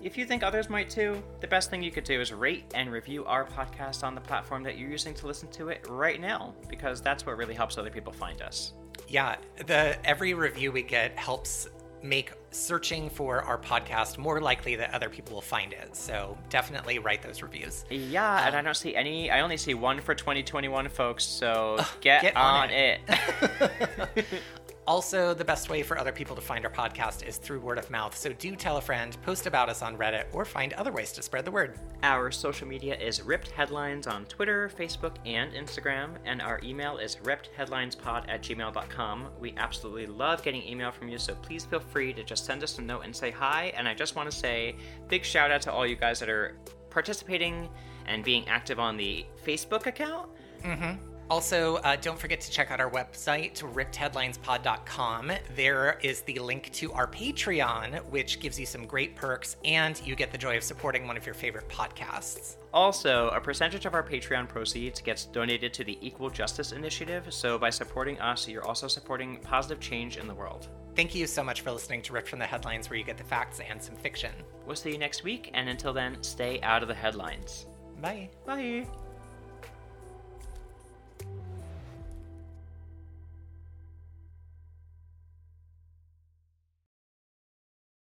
if you think others might too, the best thing you could do is rate and review our podcast on the platform that you're using to listen to it right now, because that's what really helps other people find us. Yeah, the every review we get helps make searching for our podcast more likely that other people will find it. So definitely write those reviews. Yeah, and I um, don't see any. I only see one for 2021, folks. So get, get on, on it. Also, the best way for other people to find our podcast is through word of mouth. So do tell a friend, post about us on Reddit, or find other ways to spread the word. our social media is Ripped Headlines on Twitter, Facebook, and Instagram, and our email is rippedheadlinespod at gmail.com. We absolutely love getting email from you, so please feel free to just send us a note and say hi. And I just want to say big shout out to all you guys that are participating and being active on the Facebook account. Mm-hmm. Also, uh, don't forget to check out our website, rippedheadlinespod.com. There is the link to our Patreon, which gives you some great perks, and you get the joy of supporting one of your favorite podcasts. Also, a percentage of our Patreon proceeds gets donated to the Equal Justice Initiative, so by supporting us, you're also supporting positive change in the world. Thank you so much for listening to Ripped from the Headlines, where you get the facts and some fiction. We'll see you next week, and until then, stay out of the headlines. Bye. Bye.